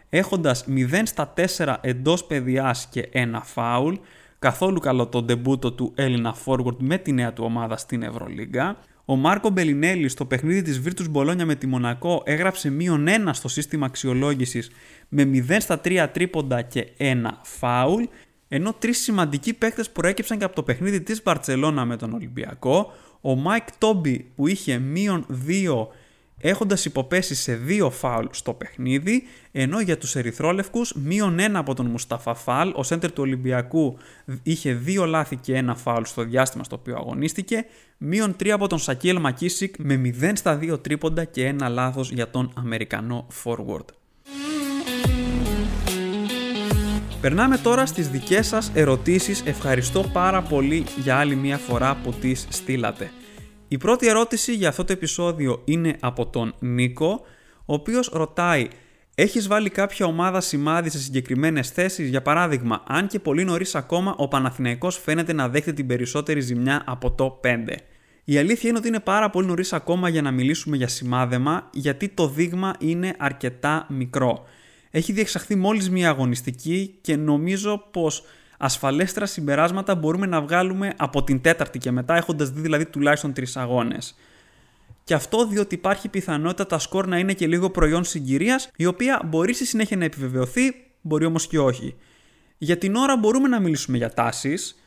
έχοντας 0 στα 4 εντός πεδιάς και 1 φάουλ. Καθόλου καλό το ντεμπούτο του Έλληνα forward με τη νέα του ομάδα στην Ευρωλίγκα. Ο Μάρκο Μπελινέλη στο παιχνίδι της Virtus Μπολόνια με τη Μονακό έγραψε μείον 1 στο σύστημα αξιολόγησης με 0 στα 3 τρίποντα και 1 φάουλ, ενώ τρεις σημαντικοί παίκτες προέκυψαν και από το παιχνίδι της Μπαρτσελώνα με τον Ολυμπιακό. Ο Μάικ Τόμπι που είχε μείον 2 έχοντας υποπέσει σε δύο φάουλ στο παιχνίδι, ενώ για τους ερυθρόλευκους μείον ένα από τον Μουσταφά Φάλ, ο σέντερ του Ολυμπιακού είχε δύο λάθη και ένα φάουλ στο διάστημα στο οποίο αγωνίστηκε, μείον τρία από τον Σακίλ Μακίσικ με 0 στα 2 τρίποντα και ένα λάθος για τον Αμερικανό forward. Περνάμε τώρα στις δικές σας ερωτήσεις. Ευχαριστώ πάρα πολύ για άλλη μια φορά που τις στείλατε. Η πρώτη ερώτηση για αυτό το επεισόδιο είναι από τον Νίκο, ο οποίος ρωτάει Έχεις βάλει κάποια ομάδα σημάδι σε συγκεκριμένες θέσεις, για παράδειγμα, αν και πολύ νωρίς ακόμα ο Παναθηναϊκός φαίνεται να δέχεται την περισσότερη ζημιά από το 5. Η αλήθεια είναι ότι είναι πάρα πολύ νωρίς ακόμα για να μιλήσουμε για σημάδεμα, γιατί το δείγμα είναι αρκετά μικρό. Έχει διεξαχθεί μόλις μία αγωνιστική και νομίζω πως ασφαλέστερα συμπεράσματα μπορούμε να βγάλουμε από την τέταρτη και μετά, έχοντας δει δηλαδή τουλάχιστον τρεις αγώνες. Και αυτό διότι υπάρχει πιθανότητα τα σκορ να είναι και λίγο προϊόν συγκυρίας, η οποία μπορεί στη συνέχεια να επιβεβαιωθεί, μπορεί όμως και όχι. Για την ώρα μπορούμε να μιλήσουμε για τάσεις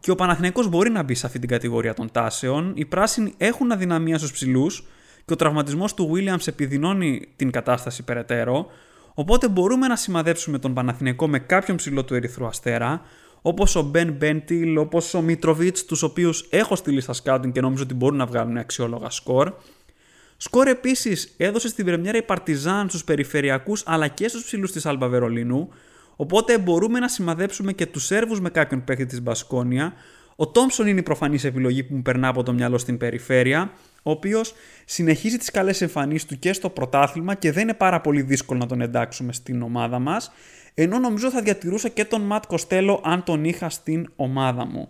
και ο Παναθηναϊκός μπορεί να μπει σε αυτή την κατηγορία των τάσεων. Οι πράσινοι έχουν αδυναμία στους ψηλούς και ο τραυματισμός του Williams επιδεινώνει την κατάσταση περαιτέρω. Οπότε μπορούμε να σημαδέψουμε τον Παναθηναϊκό με κάποιον ψηλό του Ερυθρού Αστέρα, όπως ο Μπεν Μπέντιλ, όπως ο Μίτροβιτς, τους οποίους έχω στείλει στα σκάουτινγκ και νόμιζω ότι μπορούν να βγάλουν αξιόλογα σκορ. Σκορ επίσης έδωσε στην Πρεμιέρα η Παρτιζάν στους περιφερειακούς αλλά και στους ψηλούς της Άλμπα Βερολίνου, οπότε μπορούμε να σημαδέψουμε και τους Σέρβους με κάποιον παίκτη της Μπασκόνια. Ο Τόμψον είναι η προφανής επιλογή που μου περνά από το μυαλό στην περιφέρεια, ο οποίος συνεχίζει τις καλές εμφανίσεις του και στο πρωτάθλημα και δεν είναι πάρα πολύ δύσκολο να τον εντάξουμε στην ομάδα μας. Ενώ νομίζω θα διατηρούσα και τον Ματ Κοστέλο αν τον είχα στην ομάδα μου.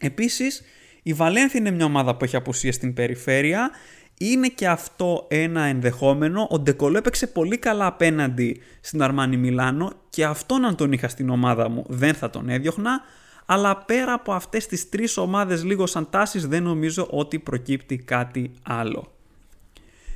Επίσης, η Βαλένθια είναι μια ομάδα που έχει απουσία στην περιφέρεια. Είναι και αυτό ένα ενδεχόμενο. Ο Ντεκολό έπαιξε πολύ καλά απέναντι στην Αρμάνι Μιλάνο και αυτόν αν τον είχα στην ομάδα μου δεν θα τον έδιωχνα αλλά πέρα από αυτές τις τρεις ομάδες λίγο σαν τάσεις δεν νομίζω ότι προκύπτει κάτι άλλο.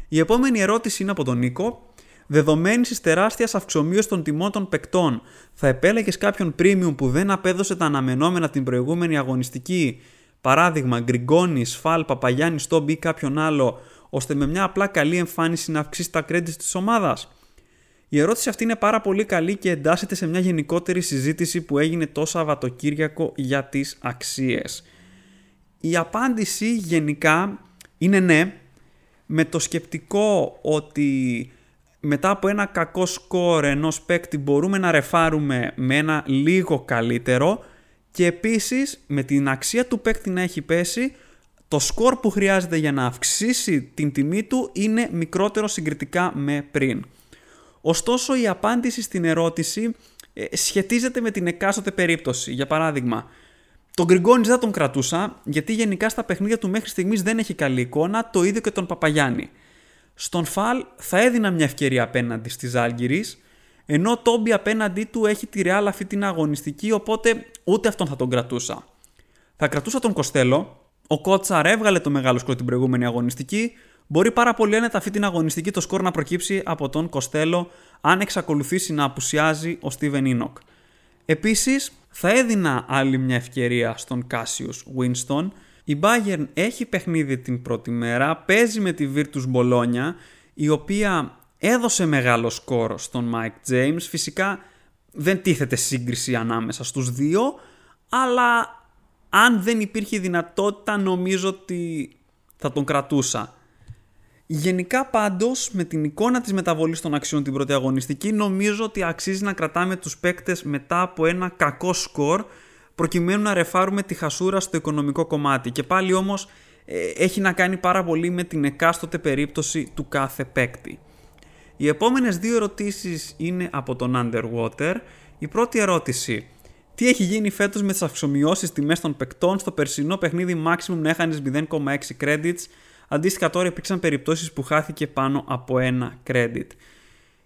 Η επόμενη ερώτηση είναι από τον Νίκο. Δεδομένης της τεράστιας αυξομοίωσης των τιμών των παικτών, θα επέλεγες κάποιον premium που δεν απέδωσε τα αναμενόμενα την προηγούμενη αγωνιστική, παράδειγμα Γκριγκόνης, Φαλ, Παπαγιάννης, Στόμπ ή κάποιον άλλο, ώστε με μια απλά καλή εμφάνιση να αυξήσεις τα credits της ομάδας; Η ερώτηση αυτή είναι πάρα πολύ καλή και εντάσσεται σε μια γενικότερη συζήτηση που έγινε το Σαββατοκύριακο για τις αξίες. Η απάντηση γενικά είναι ναι, με το σκεπτικό ότι μετά από ένα κακό σκορ ενός παίκτη μπορούμε να ρεφάρουμε με ένα λίγο καλύτερο και επίσης με την αξία του παίκτη να έχει πέσει το σκορ που χρειάζεται για να αυξήσει την τιμή του είναι μικρότερο συγκριτικά με πριν. Ωστόσο, η απάντηση στην ερώτηση ε, σχετίζεται με την εκάστοτε περίπτωση. Για παράδειγμα, τον Γκριγκόνης δεν τον κρατούσα, γιατί γενικά στα παιχνίδια του μέχρι στιγμής δεν έχει καλή εικόνα, το ίδιο και τον Παπαγιάννη. Στον Φαλ θα έδινα μια ευκαιρία απέναντι στη Ζάλγκιρις, ενώ ο Τόμπι απέναντί του έχει τη Ρεάλ αυτή την αγωνιστική, οπότε ούτε αυτόν θα τον κρατούσα. Θα κρατούσα τον Κοστέλο. Ο Κότσαρ έβγαλε το μεγάλο σκορ την προηγούμενη αγωνιστική. Μπορεί πάρα πολύ άνετα αυτή την αγωνιστική το σκορ να προκύψει από τον Κοστέλο αν εξακολουθήσει να απουσιάζει ο Στίβεν Ένοκ. Επίσης, θα έδινα άλλη μια ευκαιρία στον Κάσιους Winston. Η Bayern έχει παιχνίδι την πρώτη μέρα, παίζει με τη Virtus Bologna, η οποία έδωσε μεγάλο σκορ στον Mike James. Φυσικά δεν τίθεται σύγκριση ανάμεσα στους δύο, αλλά αν δεν υπήρχε δυνατότητα νομίζω ότι θα τον κρατούσα. Γενικά πάντως με την εικόνα της μεταβολής των αξιών την πρώτη αγωνιστική νομίζω ότι αξίζει να κρατάμε τους παίκτες μετά από ένα κακό σκορ προκειμένου να ρεφάρουμε τη χασούρα στο οικονομικό κομμάτι και πάλι όμως ε, έχει να κάνει πάρα πολύ με την εκάστοτε περίπτωση του κάθε παίκτη. Οι επόμενες δύο ερωτήσεις είναι από τον Underwater. Η πρώτη ερώτηση. Τι έχει γίνει φέτος με τις αυξομοιώσεις τιμές των παικτών στο περσινό παιχνίδι maximum να έχανες 0,6 credits; Αντίστοιχα τώρα υπήρξαν περιπτώσεις που χάθηκε πάνω από ένα credit.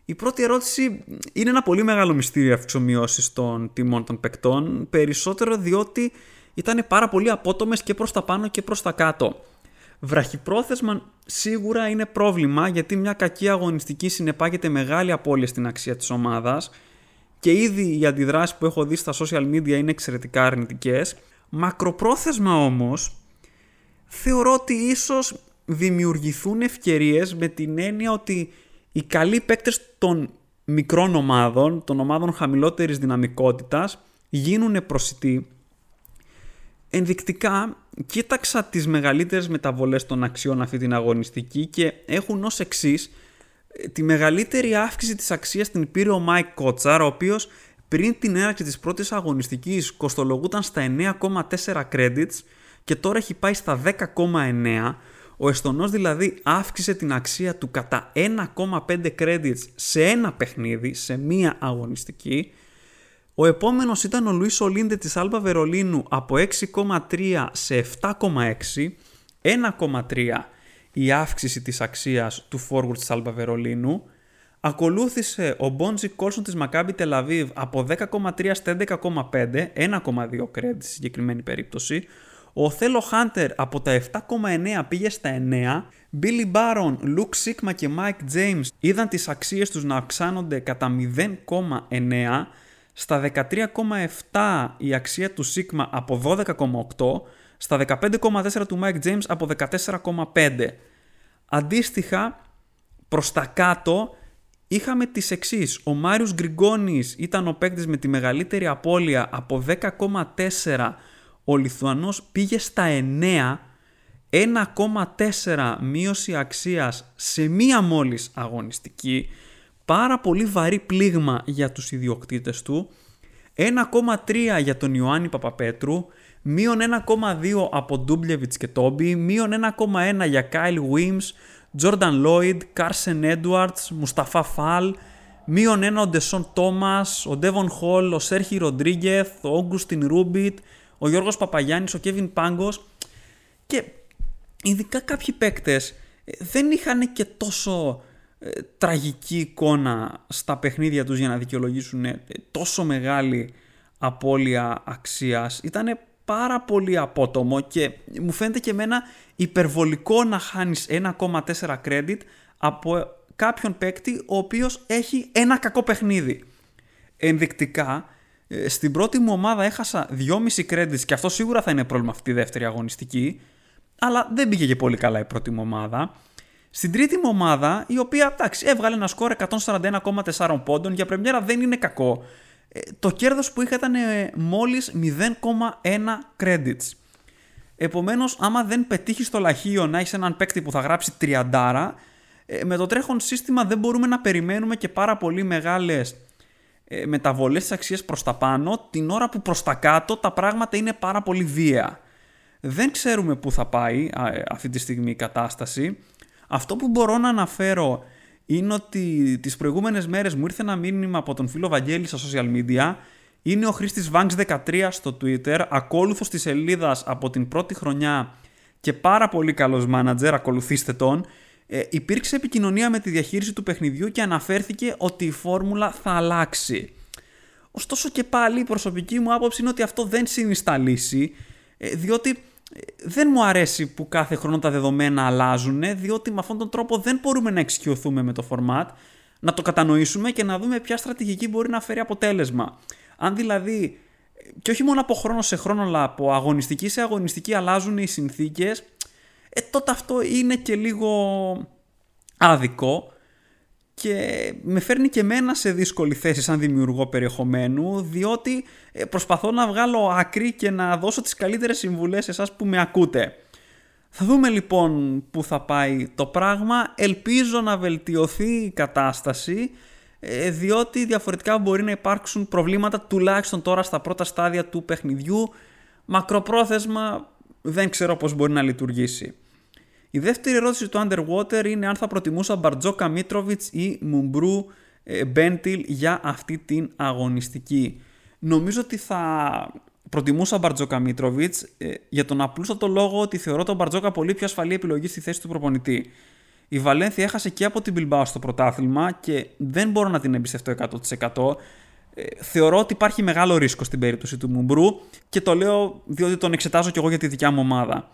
Η πρώτη ερώτηση είναι ένα πολύ μεγάλο μυστήριο αυξομοιώσεις των τιμών των παικτών, περισσότερο διότι ήταν πάρα πολύ απότομες και προς τα πάνω και προς τα κάτω. Βραχυπρόθεσμα σίγουρα είναι πρόβλημα γιατί μια κακή αγωνιστική συνεπάγεται μεγάλη απώλεια στην αξία της ομάδας και ήδη οι αντιδράσεις που έχω δει στα social media είναι εξαιρετικά αρνητικές. Μακροπρόθεσμα όμως θεωρώ ότι ίσως δημιουργηθούν ευκαιρίες με την έννοια ότι οι καλοί παίκτες των μικρών ομάδων, των ομάδων χαμηλότερης δυναμικότητας, γίνουν προσιτοί. Ενδεικτικά, κοίταξα τις μεγαλύτερες μεταβολές των αξιών αυτή την αγωνιστική και έχουν ως εξής ε, τη μεγαλύτερη αύξηση της αξίας την πήρε ο Μάικ Κότσαρ, ο οποίος πριν την έναρξη της πρώτης αγωνιστικής κοστολογούταν στα 9,4 credits και τώρα έχει πάει στα 10,9 ο Εστονός δηλαδή αύξησε την αξία του κατά 1,5 credits σε ένα παιχνίδι, σε μία αγωνιστική. Ο επόμενος ήταν ο Λουίς Ολίντε της Άλμπα Βερολίνου από 6,3 σε 7,6. 1,3 η αύξηση της αξίας του forward της Άλμπα Βερολίνου. Ακολούθησε ο Μπόντζι Κόλσον της Μακάμπι Τελαβίβ από 10,3 στα 11,5, 1,2 credit στη συγκεκριμένη περίπτωση. Ο Θέλο Χάντερ από τα 7,9 πήγε στα 9. Billy Baron, Luke Sigma και Mike James είδαν τις αξίες τους να αυξάνονται κατά 0,9. Στα 13,7 η αξία του Sigma από 12,8. Στα 15,4 του Mike James από 14,5. Αντίστοιχα, προς τα κάτω είχαμε τις εξής. Ο Μάριος Γκριγκόνης ήταν ο παίκτης με τη μεγαλύτερη απώλεια από 10,4. Ο Λιθουανός πήγε στα 9. 1,4 μείωση αξίας σε μία μόλις αγωνιστική. Πάρα πολύ βαρύ πλήγμα για τους ιδιοκτήτες του. 1,3 για τον Ιωάννη Παπαπέτρου. Μείον 1,2 από Ντούμπλιεβιτς και Τόμπι. Μείον 1,1 για Κάιλ Γουίμς. Τζόρνταν Λόιντ, Κάρσεν Έντουαρντς, Μουσταφά Φαλ, μείον ένα ο Ντεσόν Τόμας, ο Ντέβον Χολ, ο Σέρχι Ροντρίγκεθ, ο Όγκουστιν Ρούμπιτ, ο Γιώργος Παπαγιάννης, ο Κέβιν Πάγκος. Και ειδικά κάποιοι παίκτες ε, δεν είχαν και τόσο ε, τραγική εικόνα στα παιχνίδια τους για να δικαιολογήσουν ε, τόσο μεγάλη απώλεια αξίας. Ήτανε πάρα πολύ απότομο και μου φαίνεται και εμένα υπερβολικό να χάνεις 1,4 credit από κάποιον παίκτη ο οποίος έχει ένα κακό παιχνίδι. Ενδεικτικά, ε, στην πρώτη μου ομάδα έχασα 2,5 credits και αυτό σίγουρα θα είναι πρόβλημα αυτή τη δεύτερη αγωνιστική, αλλά δεν πήγε και πολύ καλά η πρώτη μου ομάδα. Στην τρίτη μου ομάδα, η οποία εντάξει, έβγαλε ένα σκόρ 141,4 πόντων, για πρεμιέρα δεν είναι κακό. Ε, το κέρδος που είχα ήταν ε, μόλις 0,1 credits. Επομένως, άμα δεν πετύχεις το λαχείο να έχεις έναν παίκτη που θα γράψει 30, ε, με το τρέχον σύστημα δεν μπορούμε να περιμένουμε και πάρα πολύ μεγάλες μεταβολές της αξίας προς τα πάνω, την ώρα που προς τα κάτω τα πράγματα είναι πάρα πολύ βία. Δεν ξέρουμε πού θα πάει αυτή τη στιγμή η κατάσταση. Αυτό που μπορώ να αναφέρω είναι ότι τις προηγούμενες μέρες μου ήρθε ένα μήνυμα από τον φίλο Βαγγέλη στα social media. Είναι ο χρήστης Vanks13 στο Twitter, ακόλουθος της σελίδας από την πρώτη χρονιά και πάρα πολύ καλός manager, ακολουθήστε τον. Ε, υπήρξε επικοινωνία με τη διαχείριση του παιχνιδιού και αναφέρθηκε ότι η φόρμουλα θα αλλάξει. Ωστόσο και πάλι η προσωπική μου άποψη είναι ότι αυτό δεν συνιστά λύση, ε, διότι δεν μου αρέσει που κάθε χρόνο τα δεδομένα αλλάζουν, διότι με αυτόν τον τρόπο δεν μπορούμε να εξοικειωθούμε με το format, να το κατανοήσουμε και να δούμε ποια στρατηγική μπορεί να φέρει αποτέλεσμα. Αν δηλαδή, και όχι μόνο από χρόνο σε χρόνο, αλλά από αγωνιστική σε αγωνιστική αλλάζουν οι συνθήκες, ε, τότε αυτό είναι και λίγο άδικο και με φέρνει και μένα σε δύσκολη θέση σαν δημιουργό περιεχομένου διότι ε, προσπαθώ να βγάλω άκρη και να δώσω τις καλύτερες συμβουλές σε εσάς που με ακούτε. Θα δούμε λοιπόν που θα πάει το πράγμα. Ελπίζω να βελτιωθεί η κατάσταση ε, διότι διαφορετικά μπορεί να υπάρξουν προβλήματα τουλάχιστον τώρα στα πρώτα στάδια του παιχνιδιού. Μακροπρόθεσμα δεν ξέρω πώς μπορεί να λειτουργήσει. Η δεύτερη ερώτηση του Underwater είναι αν θα προτιμούσα Μπαρτζόκα Μίτροβιτς ή Μουμπρού ε, Μπέντιλ για αυτή την αγωνιστική. Νομίζω ότι θα προτιμούσα Μπαρτζόκα Μίτροβιτς ε, για τον απλούστατο λόγο ότι θεωρώ τον Μπαρτζόκα πολύ πιο ασφαλή επιλογή στη θέση του προπονητή. Η Βαλένθια έχασε και από την Bilbao στο πρωτάθλημα και δεν μπορώ να την εμπιστευτώ 100%. Ε, θεωρώ ότι υπάρχει μεγάλο ρίσκο στην περίπτωση του Μουμπρού και το λέω διότι τον εξετάζω και εγώ για τη δικιά μου ομάδα.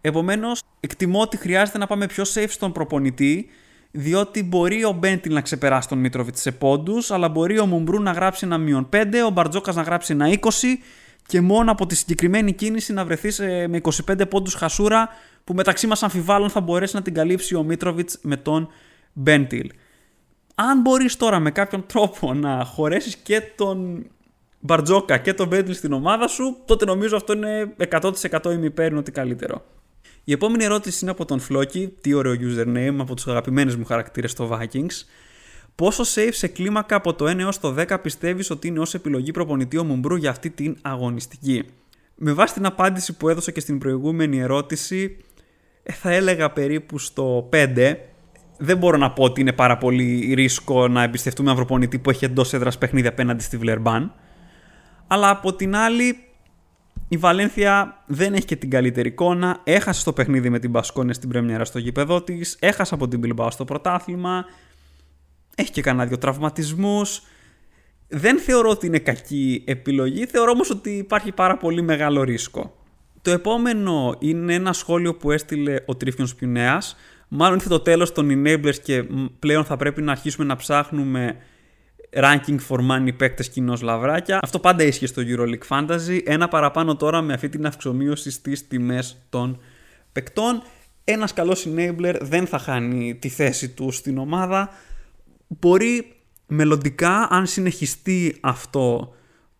Επομένως, εκτιμώ ότι χρειάζεται να πάμε πιο safe στον προπονητή, διότι μπορεί ο Μπέντιλ να ξεπεράσει τον Μίτροβιτς σε πόντους, αλλά μπορεί ο Μουμπρού να γράψει ένα μείον 5, ο Μπαρτζόκας να γράψει ένα 20 και μόνο από τη συγκεκριμένη κίνηση να βρεθεί με 25 πόντους χασούρα που μεταξύ μας αμφιβάλλουν θα μπορέσει να την καλύψει ο Μίτροβιτς με τον Μπέντιλ. Αν μπορείς τώρα με κάποιον τρόπο να χωρέσεις και τον Μπαρτζόκα και τον Μπέντιλ στην ομάδα σου, τότε νομίζω αυτό είναι 100% ημιπέρ ότι καλύτερο. Η επόμενη ερώτηση είναι από τον Φλόκι, τι ωραίο username, από τους αγαπημένους μου χαρακτήρες στο Vikings. Πόσο safe σε κλίμακα από το 1 έως το 10 πιστεύεις ότι είναι ως επιλογή προπονητή ο Μουμπρού για αυτή την αγωνιστική; Με βάση την απάντηση που έδωσα και στην προηγούμενη ερώτηση, ε, θα έλεγα περίπου στο 5. Δεν μπορώ να πω ότι είναι πάρα πολύ ρίσκο να εμπιστευτούμε έναν προπονητή που έχει εντός έδρας παιχνίδι απέναντι στη Βλερμπάν. Αλλά από την άλλη, η Βαλένθια δεν έχει και την καλύτερη εικόνα. Έχασε το παιχνίδι με την Μπασκόνια στην Πρέμιερα στο γήπεδο της. Έχασε από την Bilbao στο πρωτάθλημα. έχει και κανένα δύο τραυματισμούς. Δεν θεωρώ ότι είναι κακή επιλογή, θεωρώ όμως ότι υπάρχει πάρα πολύ μεγάλο ρίσκο. Το επόμενο είναι ένα σχόλιο που έστειλε ο Τρίφιον Πιουνέας. Μάλλον ήρθε το τέλος των enablers και πλέον θα πρέπει να αρχίσουμε να ψάχνουμε ranking for money παίκτες κοινώς λαβράκια. Αυτό πάντα ίσχυε στο EuroLeague Fantasy. Ένα παραπάνω τώρα με αυτή την αυξομοίωση στις τιμές των παικτών. Ένας καλός enabler δεν θα χάνει τη θέση του στην ομάδα. Μπορεί μελλοντικά, αν συνεχιστεί αυτό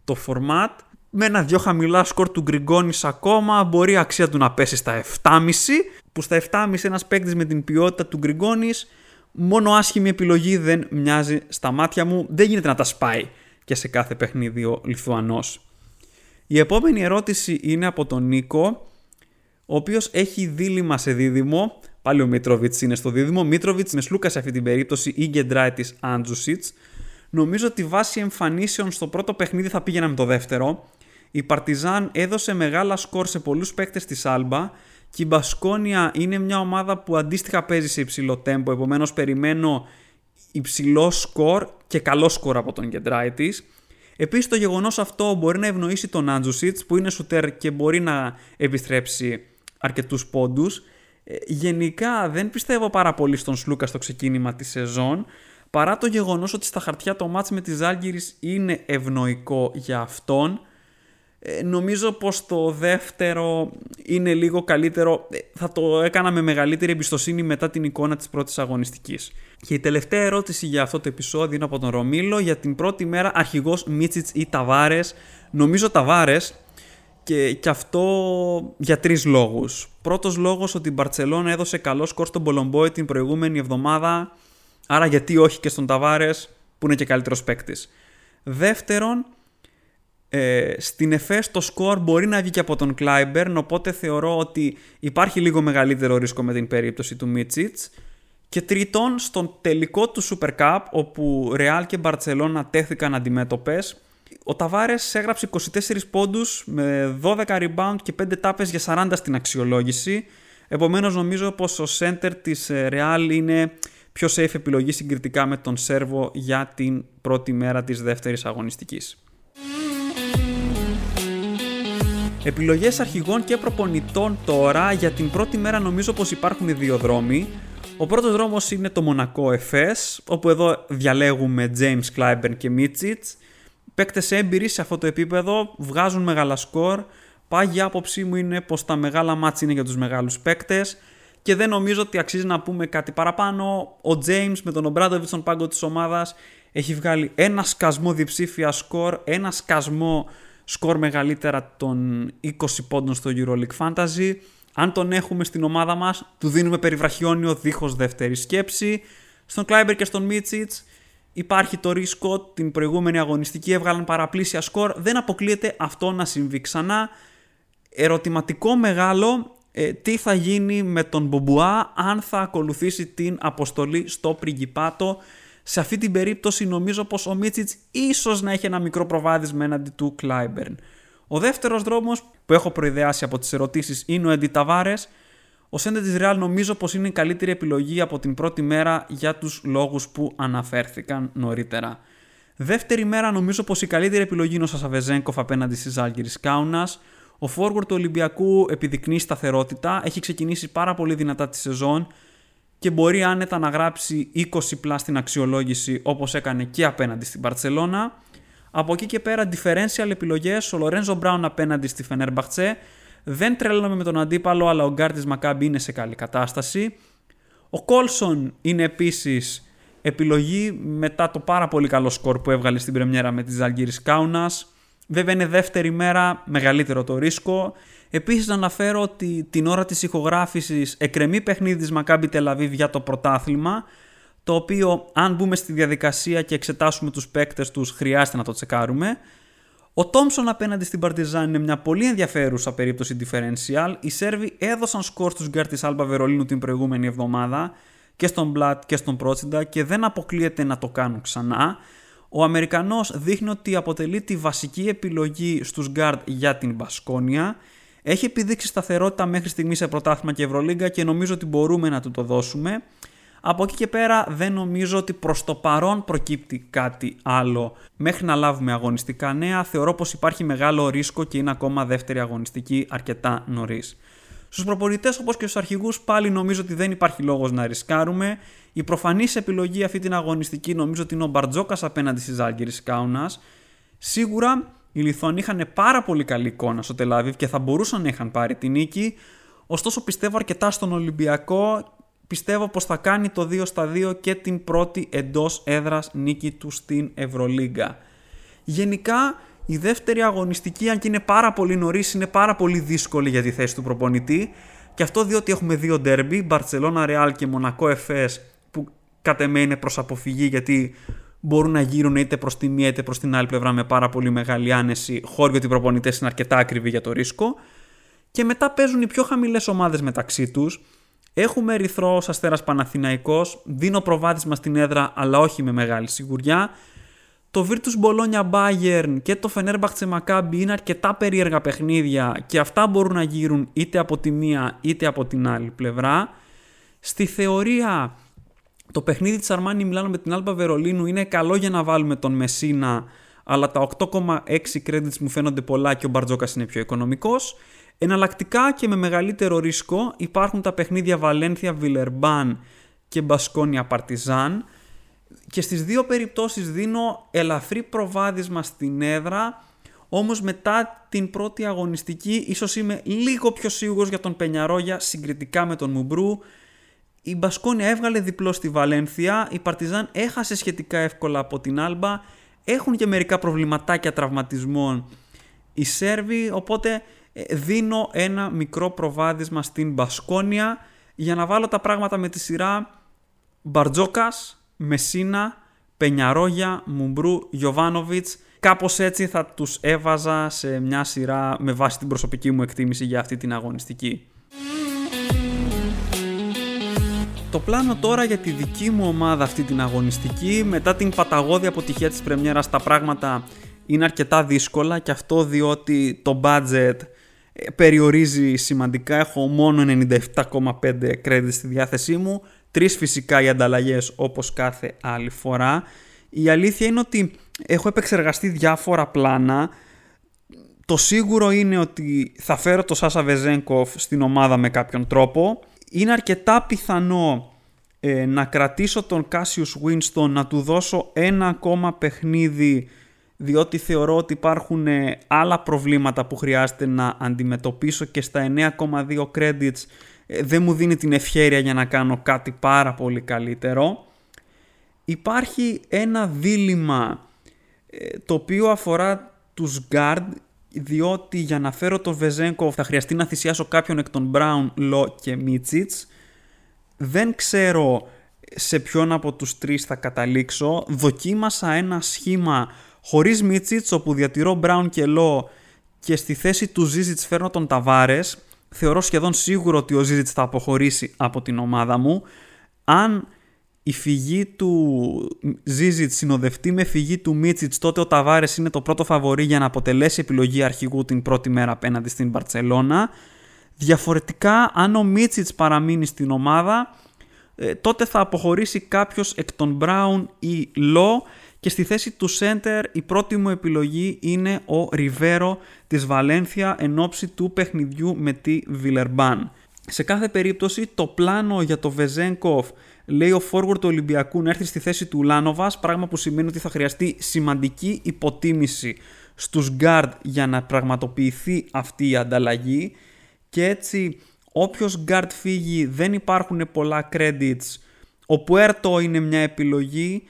το format, με ένα-δυο χαμηλά σκορ του Γκριγκόνης ακόμα, μπορεί η αξία του να πέσει στα 7,5, που στα 7,5 ένας παίκτης με την ποιότητα του Γκριγκόνης, μόνο άσχημη επιλογή δεν μοιάζει στα μάτια μου, δεν γίνεται να τα σπάει και σε κάθε παιχνίδι ο Λιθουανός. Η επόμενη ερώτηση είναι από τον Νίκο, ο οποίος έχει δίλημα σε δίδυμο, πάλι ο Μίτροβιτς είναι στο δίδυμο, Μίτροβιτς με Σλούκα σε αυτή την περίπτωση ή Γκεντράιτης Άντζουσιτς, Νομίζω ότι βάσει εμφανίσεων στο πρώτο παιχνίδι θα πήγαινα με το δεύτερο. Η Παρτιζάν έδωσε μεγάλα σκορ σε πολλούς παίκτες της Άλμπα και η Μπασκόνια είναι μια ομάδα που αντίστοιχα παίζει σε υψηλό τέμπο, επομένως περιμένω υψηλό σκορ και καλό σκορ από τον κεντράι της. Επίσης το γεγονός αυτό μπορεί να ευνοήσει τον Άντζουσιτς που είναι σουτέρ και μπορεί να επιστρέψει αρκετούς πόντους. Ε, γενικά δεν πιστεύω πάρα πολύ στον Σλούκα στο ξεκίνημα της σεζόν παρά το γεγονός ότι στα χαρτιά το μάτς με τη Ζάλγκυρης είναι ευνοϊκό για αυτόν ε, νομίζω πως το δεύτερο είναι λίγο καλύτερο ε, θα το έκανα με μεγαλύτερη εμπιστοσύνη μετά την εικόνα της πρώτης αγωνιστικής και η τελευταία ερώτηση για αυτό το επεισόδιο είναι από τον Ρωμίλο για την πρώτη μέρα αρχηγός Μίτσιτς ή Ταβάρες νομίζω Ταβάρες και, και αυτό για τρεις λόγους. Πρώτος λόγος ότι η Μπαρτσελώνα έδωσε καλό σκορ στον Πολομπόη την προηγούμενη εβδομάδα Άρα γιατί όχι και στον Ταβάρες που είναι και καλύτερος παίκτης. Δεύτερον, ε, στην ΕΦΕΣ το σκορ μπορεί να βγει και από τον Κλάιμπερν, οπότε θεωρώ ότι υπάρχει λίγο μεγαλύτερο ρίσκο με την περίπτωση του Μίτσιτς. Και τρίτον, στον τελικό του Super Cup, όπου Ρεάλ και Μπαρτσελώνα τέθηκαν αντιμέτωπες, ο Ταβάρε έγραψε 24 πόντους με 12 rebound και 5 τάπες για 40 στην αξιολόγηση. Επομένως, νομίζω πως ο center της Ρεάλ είναι πιο safe επιλογή συγκριτικά με τον Σέρβο για την πρώτη μέρα της δεύτερης αγωνιστικής. Επιλογές αρχηγών και προπονητών τώρα για την πρώτη μέρα νομίζω πως υπάρχουν δύο δρόμοι. Ο πρώτος δρόμος είναι το Μονακό FS, όπου εδώ διαλέγουμε James Clyburn και Μίτσιτς. Παίκτες έμπειροι σε αυτό το επίπεδο, βγάζουν μεγάλα σκορ. Πάγια άποψή μου είναι πως τα μεγάλα μάτς είναι για τους μεγάλους παίκτες και δεν νομίζω ότι αξίζει να πούμε κάτι παραπάνω. Ο James με τον Ομπράντοβιτ στον πάγκο της ομάδας έχει βγάλει ένα σκασμό διψήφια σκορ, ένα σκασμό σκορ μεγαλύτερα των 20 πόντων στο EuroLeague Fantasy. Αν τον έχουμε στην ομάδα μας, του δίνουμε περιβραχιόνιο δίχως δεύτερη σκέψη. Στον Κλάιμπερ και στον Μίτσιτ υπάρχει το ρίσκο. Την προηγούμενη αγωνιστική έβγαλαν παραπλήσια σκορ. Δεν αποκλείεται αυτό να συμβεί ξανά. Ερωτηματικό μεγάλο ε, τι θα γίνει με τον Μπομπουά αν θα ακολουθήσει την αποστολή στο Πριγκιπάτο. Σε αυτή την περίπτωση νομίζω πως ο Μίτσιτς ίσως να έχει ένα μικρό προβάδισμα έναντι του Κλάιμπερν. Ο δεύτερος δρόμος που έχω προειδεάσει από τις ερωτήσεις είναι ο Εντι Ταβάρες. Ο Σέντε της Real νομίζω πως είναι η καλύτερη επιλογή από την πρώτη μέρα για τους λόγους που αναφέρθηκαν νωρίτερα. Δεύτερη μέρα νομίζω πως η καλύτερη επιλογή είναι ο Σασαβεζέγκοφ απέναντι στις Άλγηρης Κάουνας. Ο forward του Ολυμπιακού επιδεικνύει σταθερότητα, έχει ξεκινήσει πάρα πολύ δυνατά τη σεζόν και μπορεί άνετα να γράψει 20 πλά στην αξιολόγηση όπως έκανε και απέναντι στην Παρτσελώνα. Από εκεί και πέρα differential επιλογές, ο Λορένζο Μπράουν απέναντι στη Φενέρμπαχτσε. Δεν τρέλαμε με τον αντίπαλο, αλλά ο Γκάρτης Μακάμπι είναι σε καλή κατάσταση. Ο Κόλσον είναι επίσης επιλογή μετά το πάρα πολύ καλό σκορ που έβγαλε στην πρεμιέρα με τις Ζαλγκύρης Κάουνας. Βέβαια είναι δεύτερη μέρα, μεγαλύτερο το ρίσκο. Επίσης να αναφέρω ότι την ώρα της ηχογράφησης εκκρεμεί παιχνίδι της Μακάμπι Τελαβίβ για το πρωτάθλημα, το οποίο αν μπούμε στη διαδικασία και εξετάσουμε τους παίκτες τους χρειάζεται να το τσεκάρουμε. Ο Τόμσον απέναντι στην Παρτιζάν είναι μια πολύ ενδιαφέρουσα περίπτωση differential. Οι Σέρβοι έδωσαν σκορ στους γκάρ της Άλμπα Βερολίνου την προηγούμενη εβδομάδα και στον Μπλατ και στον Πρότσιντα και δεν αποκλείεται να το κάνουν ξανά. Ο Αμερικανός δείχνει ότι αποτελεί τη βασική επιλογή στους γκάρτ για την Μπασκόνια. Έχει επιδείξει σταθερότητα μέχρι στιγμής σε πρωτάθλημα και Ευρωλίγκα και νομίζω ότι μπορούμε να του το δώσουμε. Από εκεί και πέρα δεν νομίζω ότι προς το παρόν προκύπτει κάτι άλλο. Μέχρι να λάβουμε αγωνιστικά νέα θεωρώ πως υπάρχει μεγάλο ρίσκο και είναι ακόμα δεύτερη αγωνιστική αρκετά νωρίς. Στους προπονητές όπως και στους αρχηγούς πάλι νομίζω ότι δεν υπάρχει λόγος να ρισκάρουμε. Η προφανής επιλογή αυτή την αγωνιστική νομίζω ότι είναι ο Μπαρτζόκας απέναντι στι Ζάλγκη Κάουνα. Σίγουρα οι Λιθουανοί είχαν πάρα πολύ καλή εικόνα στο Τελάβιβ και θα μπορούσαν να είχαν πάρει την νίκη. Ωστόσο πιστεύω αρκετά στον Ολυμπιακό. Πιστεύω πως θα κάνει το 2 στα 2 και την πρώτη εντός έδρας νίκη του στην Ευρωλίγκα. Γενικά η δεύτερη αγωνιστική αν και είναι πάρα πολύ νωρίς, είναι πάρα πολύ δύσκολη για τη θέση του προπονητή και αυτό διότι έχουμε δύο ντέρμπι, Μπαρτσελώνα Ρεάλ και Μονακό Εφές που κατ' εμέ είναι προς αποφυγή γιατί μπορούν να γύρουν είτε προς τη μία είτε προς την άλλη πλευρά με πάρα πολύ μεγάλη άνεση, χώριο ότι οι προπονητές είναι αρκετά ακριβοί για το ρίσκο. Και μετά παίζουν οι πιο χαμηλές ομάδες μεταξύ τους. Έχουμε Ερυθρός Αστέρας Παναθηναϊκός, δίνω προβάδισμα στην έδρα, αλλά όχι με μεγάλη σιγουριά. Το Virtus Bologna Bayern και το Fenerbahce Maccabi είναι αρκετά περίεργα παιχνίδια και αυτά μπορούν να γύρουν είτε από τη μία είτε από την άλλη πλευρά. Στη θεωρία το παιχνίδι της Αρμάνι Μιλάνο με την Άλμπα Βερολίνου είναι καλό για να βάλουμε τον Μεσίνα, αλλά τα 8,6 credits μου φαίνονται πολλά και ο Μπαρτζόκας είναι πιο οικονομικός. Εναλλακτικά και με μεγαλύτερο ρίσκο υπάρχουν τα παιχνίδια Βαλένθια Βιλερμπάν και Μπασκόνια Παρτιζάν και στις δύο περιπτώσεις δίνω ελαφρύ προβάδισμα στην έδρα όμως μετά την πρώτη αγωνιστική ίσως είμαι λίγο πιο σίγουρος για τον Πενιαρόγια συγκριτικά με τον Μουμπρού η Μπασκόνια έβγαλε διπλό στη Βαλένθια, η Παρτιζάν έχασε σχετικά εύκολα από την Άλμπα, έχουν και μερικά προβληματάκια τραυματισμών οι Σέρβοι, οπότε ε, δίνω ένα μικρό προβάδισμα στην Μπασκόνια για να βάλω τα πράγματα με τη σειρά Μπαρτζόκας, Μεσίνα, Πενιαρόγια, Μουμπρού, Γιωβάνοβιτς. Κάπως έτσι θα τους έβαζα σε μια σειρά με βάση την προσωπική μου εκτίμηση για αυτή την αγωνιστική. Το πλάνο τώρα για τη δική μου ομάδα αυτή την αγωνιστική, μετά την παταγώδη αποτυχία της πρεμιέρας τα πράγματα είναι αρκετά δύσκολα και αυτό διότι το budget ε, περιορίζει σημαντικά, έχω μόνο 97,5 credits στη διάθεσή μου, τρεις φυσικά οι ανταλλαγές όπως κάθε άλλη φορά. Η αλήθεια είναι ότι έχω επεξεργαστεί διάφορα πλάνα, το σίγουρο είναι ότι θα φέρω το Σάσα Βεζέγκοφ στην ομάδα με κάποιον τρόπο είναι αρκετά πιθανό ε, να κρατήσω τον Cassius Winston, να του δώσω ένα ακόμα παιχνίδι διότι θεωρώ ότι υπάρχουν ε, άλλα προβλήματα που χρειάζεται να αντιμετωπίσω και στα 9,2 credits ε, δεν μου δίνει την ευχέρεια για να κάνω κάτι πάρα πολύ καλύτερο. Υπάρχει ένα δίλημα το οποίο αφορά τους guard διότι για να φέρω τον Βεζέγκο θα χρειαστεί να θυσιάσω κάποιον εκ των Brown, Λο και Μίτσιτς. Δεν ξέρω σε ποιον από τους τρεις θα καταλήξω. Δοκίμασα ένα σχήμα χωρίς Μίτσιτς όπου διατηρώ Brown και Λο και στη θέση του Ζίζιτς φέρνω τον Ταβάρες. Θεωρώ σχεδόν σίγουρο ότι ο Ζίζιτς θα αποχωρήσει από την ομάδα μου. Αν η φυγή του Ζίζιτ συνοδευτεί με φυγή του Μίτσιτς, τότε ο Ταβάρες είναι το πρώτο φαβορή για να αποτελέσει επιλογή αρχηγού την πρώτη μέρα απέναντι στην Μπαρσελόνα. Διαφορετικά, αν ο Μίτσιτς παραμείνει στην ομάδα, ε, τότε θα αποχωρήσει κάποιος εκ των Μπράουν ή Λό και στη θέση του Σέντερ η πρώτη μου επιλογή είναι ο Ριβέρο της Βαλένθια εν ώψη του παιχνιδιού με τη Βιλερμπάν. Σε κάθε περίπτωση το πλάνο για το Βεζένκοφ λέει ο forward του Ολυμπιακού να έρθει στη θέση του Λάνοβας, πράγμα που σημαίνει ότι θα χρειαστεί σημαντική υποτίμηση στους guard για να πραγματοποιηθεί αυτή η ανταλλαγή. Και έτσι όποιος guard φύγει δεν υπάρχουν πολλά credits. Ο Πουέρτο είναι μια επιλογή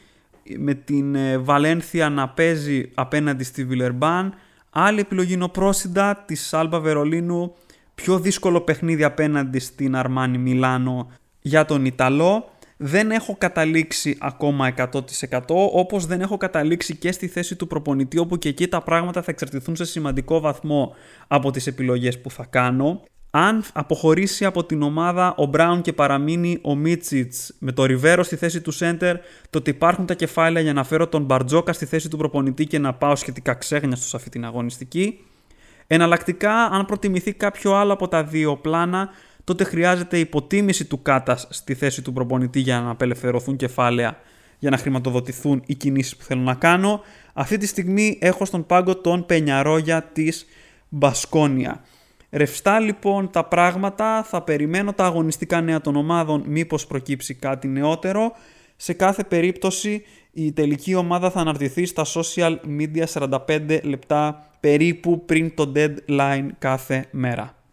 με την Βαλένθια να παίζει απέναντι στη Βιλερμπάν. Άλλη επιλογή είναι ο Πρόσιντα της Άλμπα Βερολίνου. Πιο δύσκολο παιχνίδι απέναντι στην Αρμάνι Μιλάνο για τον Ιταλό δεν έχω καταλήξει ακόμα 100% όπως δεν έχω καταλήξει και στη θέση του προπονητή όπου και εκεί τα πράγματα θα εξαρτηθούν σε σημαντικό βαθμό από τις επιλογές που θα κάνω. Αν αποχωρήσει από την ομάδα ο Μπράουν και παραμείνει ο Μίτσιτς με το Ριβέρο στη θέση του Σέντερ, τότε υπάρχουν τα κεφάλαια για να φέρω τον Μπαρτζόκα στη θέση του προπονητή και να πάω σχετικά ξέγνιαστο σε αυτή την αγωνιστική. Εναλλακτικά, αν προτιμηθεί κάποιο άλλο από τα δύο πλάνα, τότε χρειάζεται υποτίμηση του Κάτας στη θέση του προπονητή για να απελευθερωθούν κεφάλαια για να χρηματοδοτηθούν οι κινήσεις που θέλω να κάνω. Αυτή τη στιγμή έχω στον πάγκο τον Πενιαρόγια της Μπασκόνια. Ρευστά λοιπόν τα πράγματα, θα περιμένω τα αγωνιστικά νέα των ομάδων μήπως προκύψει κάτι νεότερο. Σε κάθε περίπτωση η τελική ομάδα θα αναρτηθεί στα social media 45 λεπτά περίπου πριν το deadline κάθε μέρα.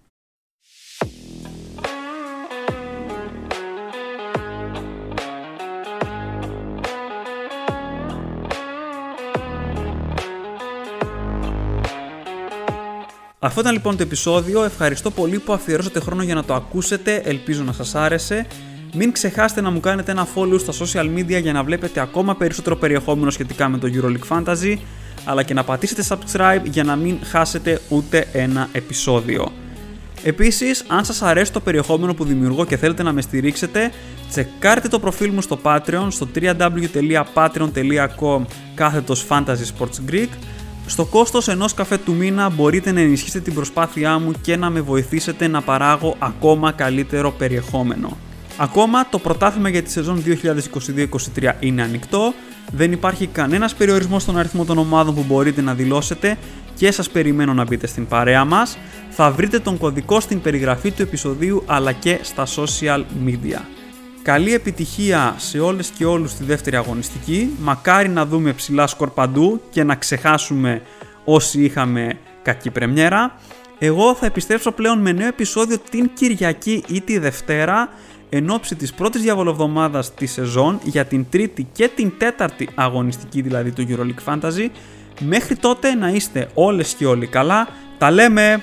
Αυτό ήταν λοιπόν το επεισόδιο. Ευχαριστώ πολύ που αφιερώσατε χρόνο για να το ακούσετε. Ελπίζω να σας άρεσε. Μην ξεχάσετε να μου κάνετε ένα follow στα social media για να βλέπετε ακόμα περισσότερο περιεχόμενο σχετικά με το EuroLeague Fantasy, αλλά και να πατήσετε subscribe για να μην χάσετε ούτε ένα επεισόδιο. Επίσης, αν σας αρέσει το περιεχόμενο που δημιουργώ και θέλετε να με στηρίξετε, τσεκάρτε το προφίλ μου στο Patreon στο www.patreon.com κάθετος Fantasy Sports Greek στο κόστος ενός καφέ του μήνα μπορείτε να ενισχύσετε την προσπάθειά μου και να με βοηθήσετε να παράγω ακόμα καλύτερο περιεχόμενο. Ακόμα το πρωτάθλημα για τη σεζόν 2022-2023 είναι ανοιχτό, δεν υπάρχει κανένας περιορισμός στον αριθμό των ομάδων που μπορείτε να δηλώσετε και σας περιμένω να μπείτε στην παρέα μας. Θα βρείτε τον κωδικό στην περιγραφή του επεισοδίου αλλά και στα social media. Καλή επιτυχία σε όλες και όλους στη δεύτερη αγωνιστική. Μακάρι να δούμε ψηλά σκορ παντού και να ξεχάσουμε όσοι είχαμε κακή πρεμιέρα. Εγώ θα επιστρέψω πλέον με νέο επεισόδιο την Κυριακή ή τη Δευτέρα εν ώψη της πρώτης διαβολοβδομάδας της σεζόν για την τρίτη και την τέταρτη αγωνιστική δηλαδή του EuroLeague Fantasy. Μέχρι τότε να είστε όλες και όλοι καλά. Τα λέμε!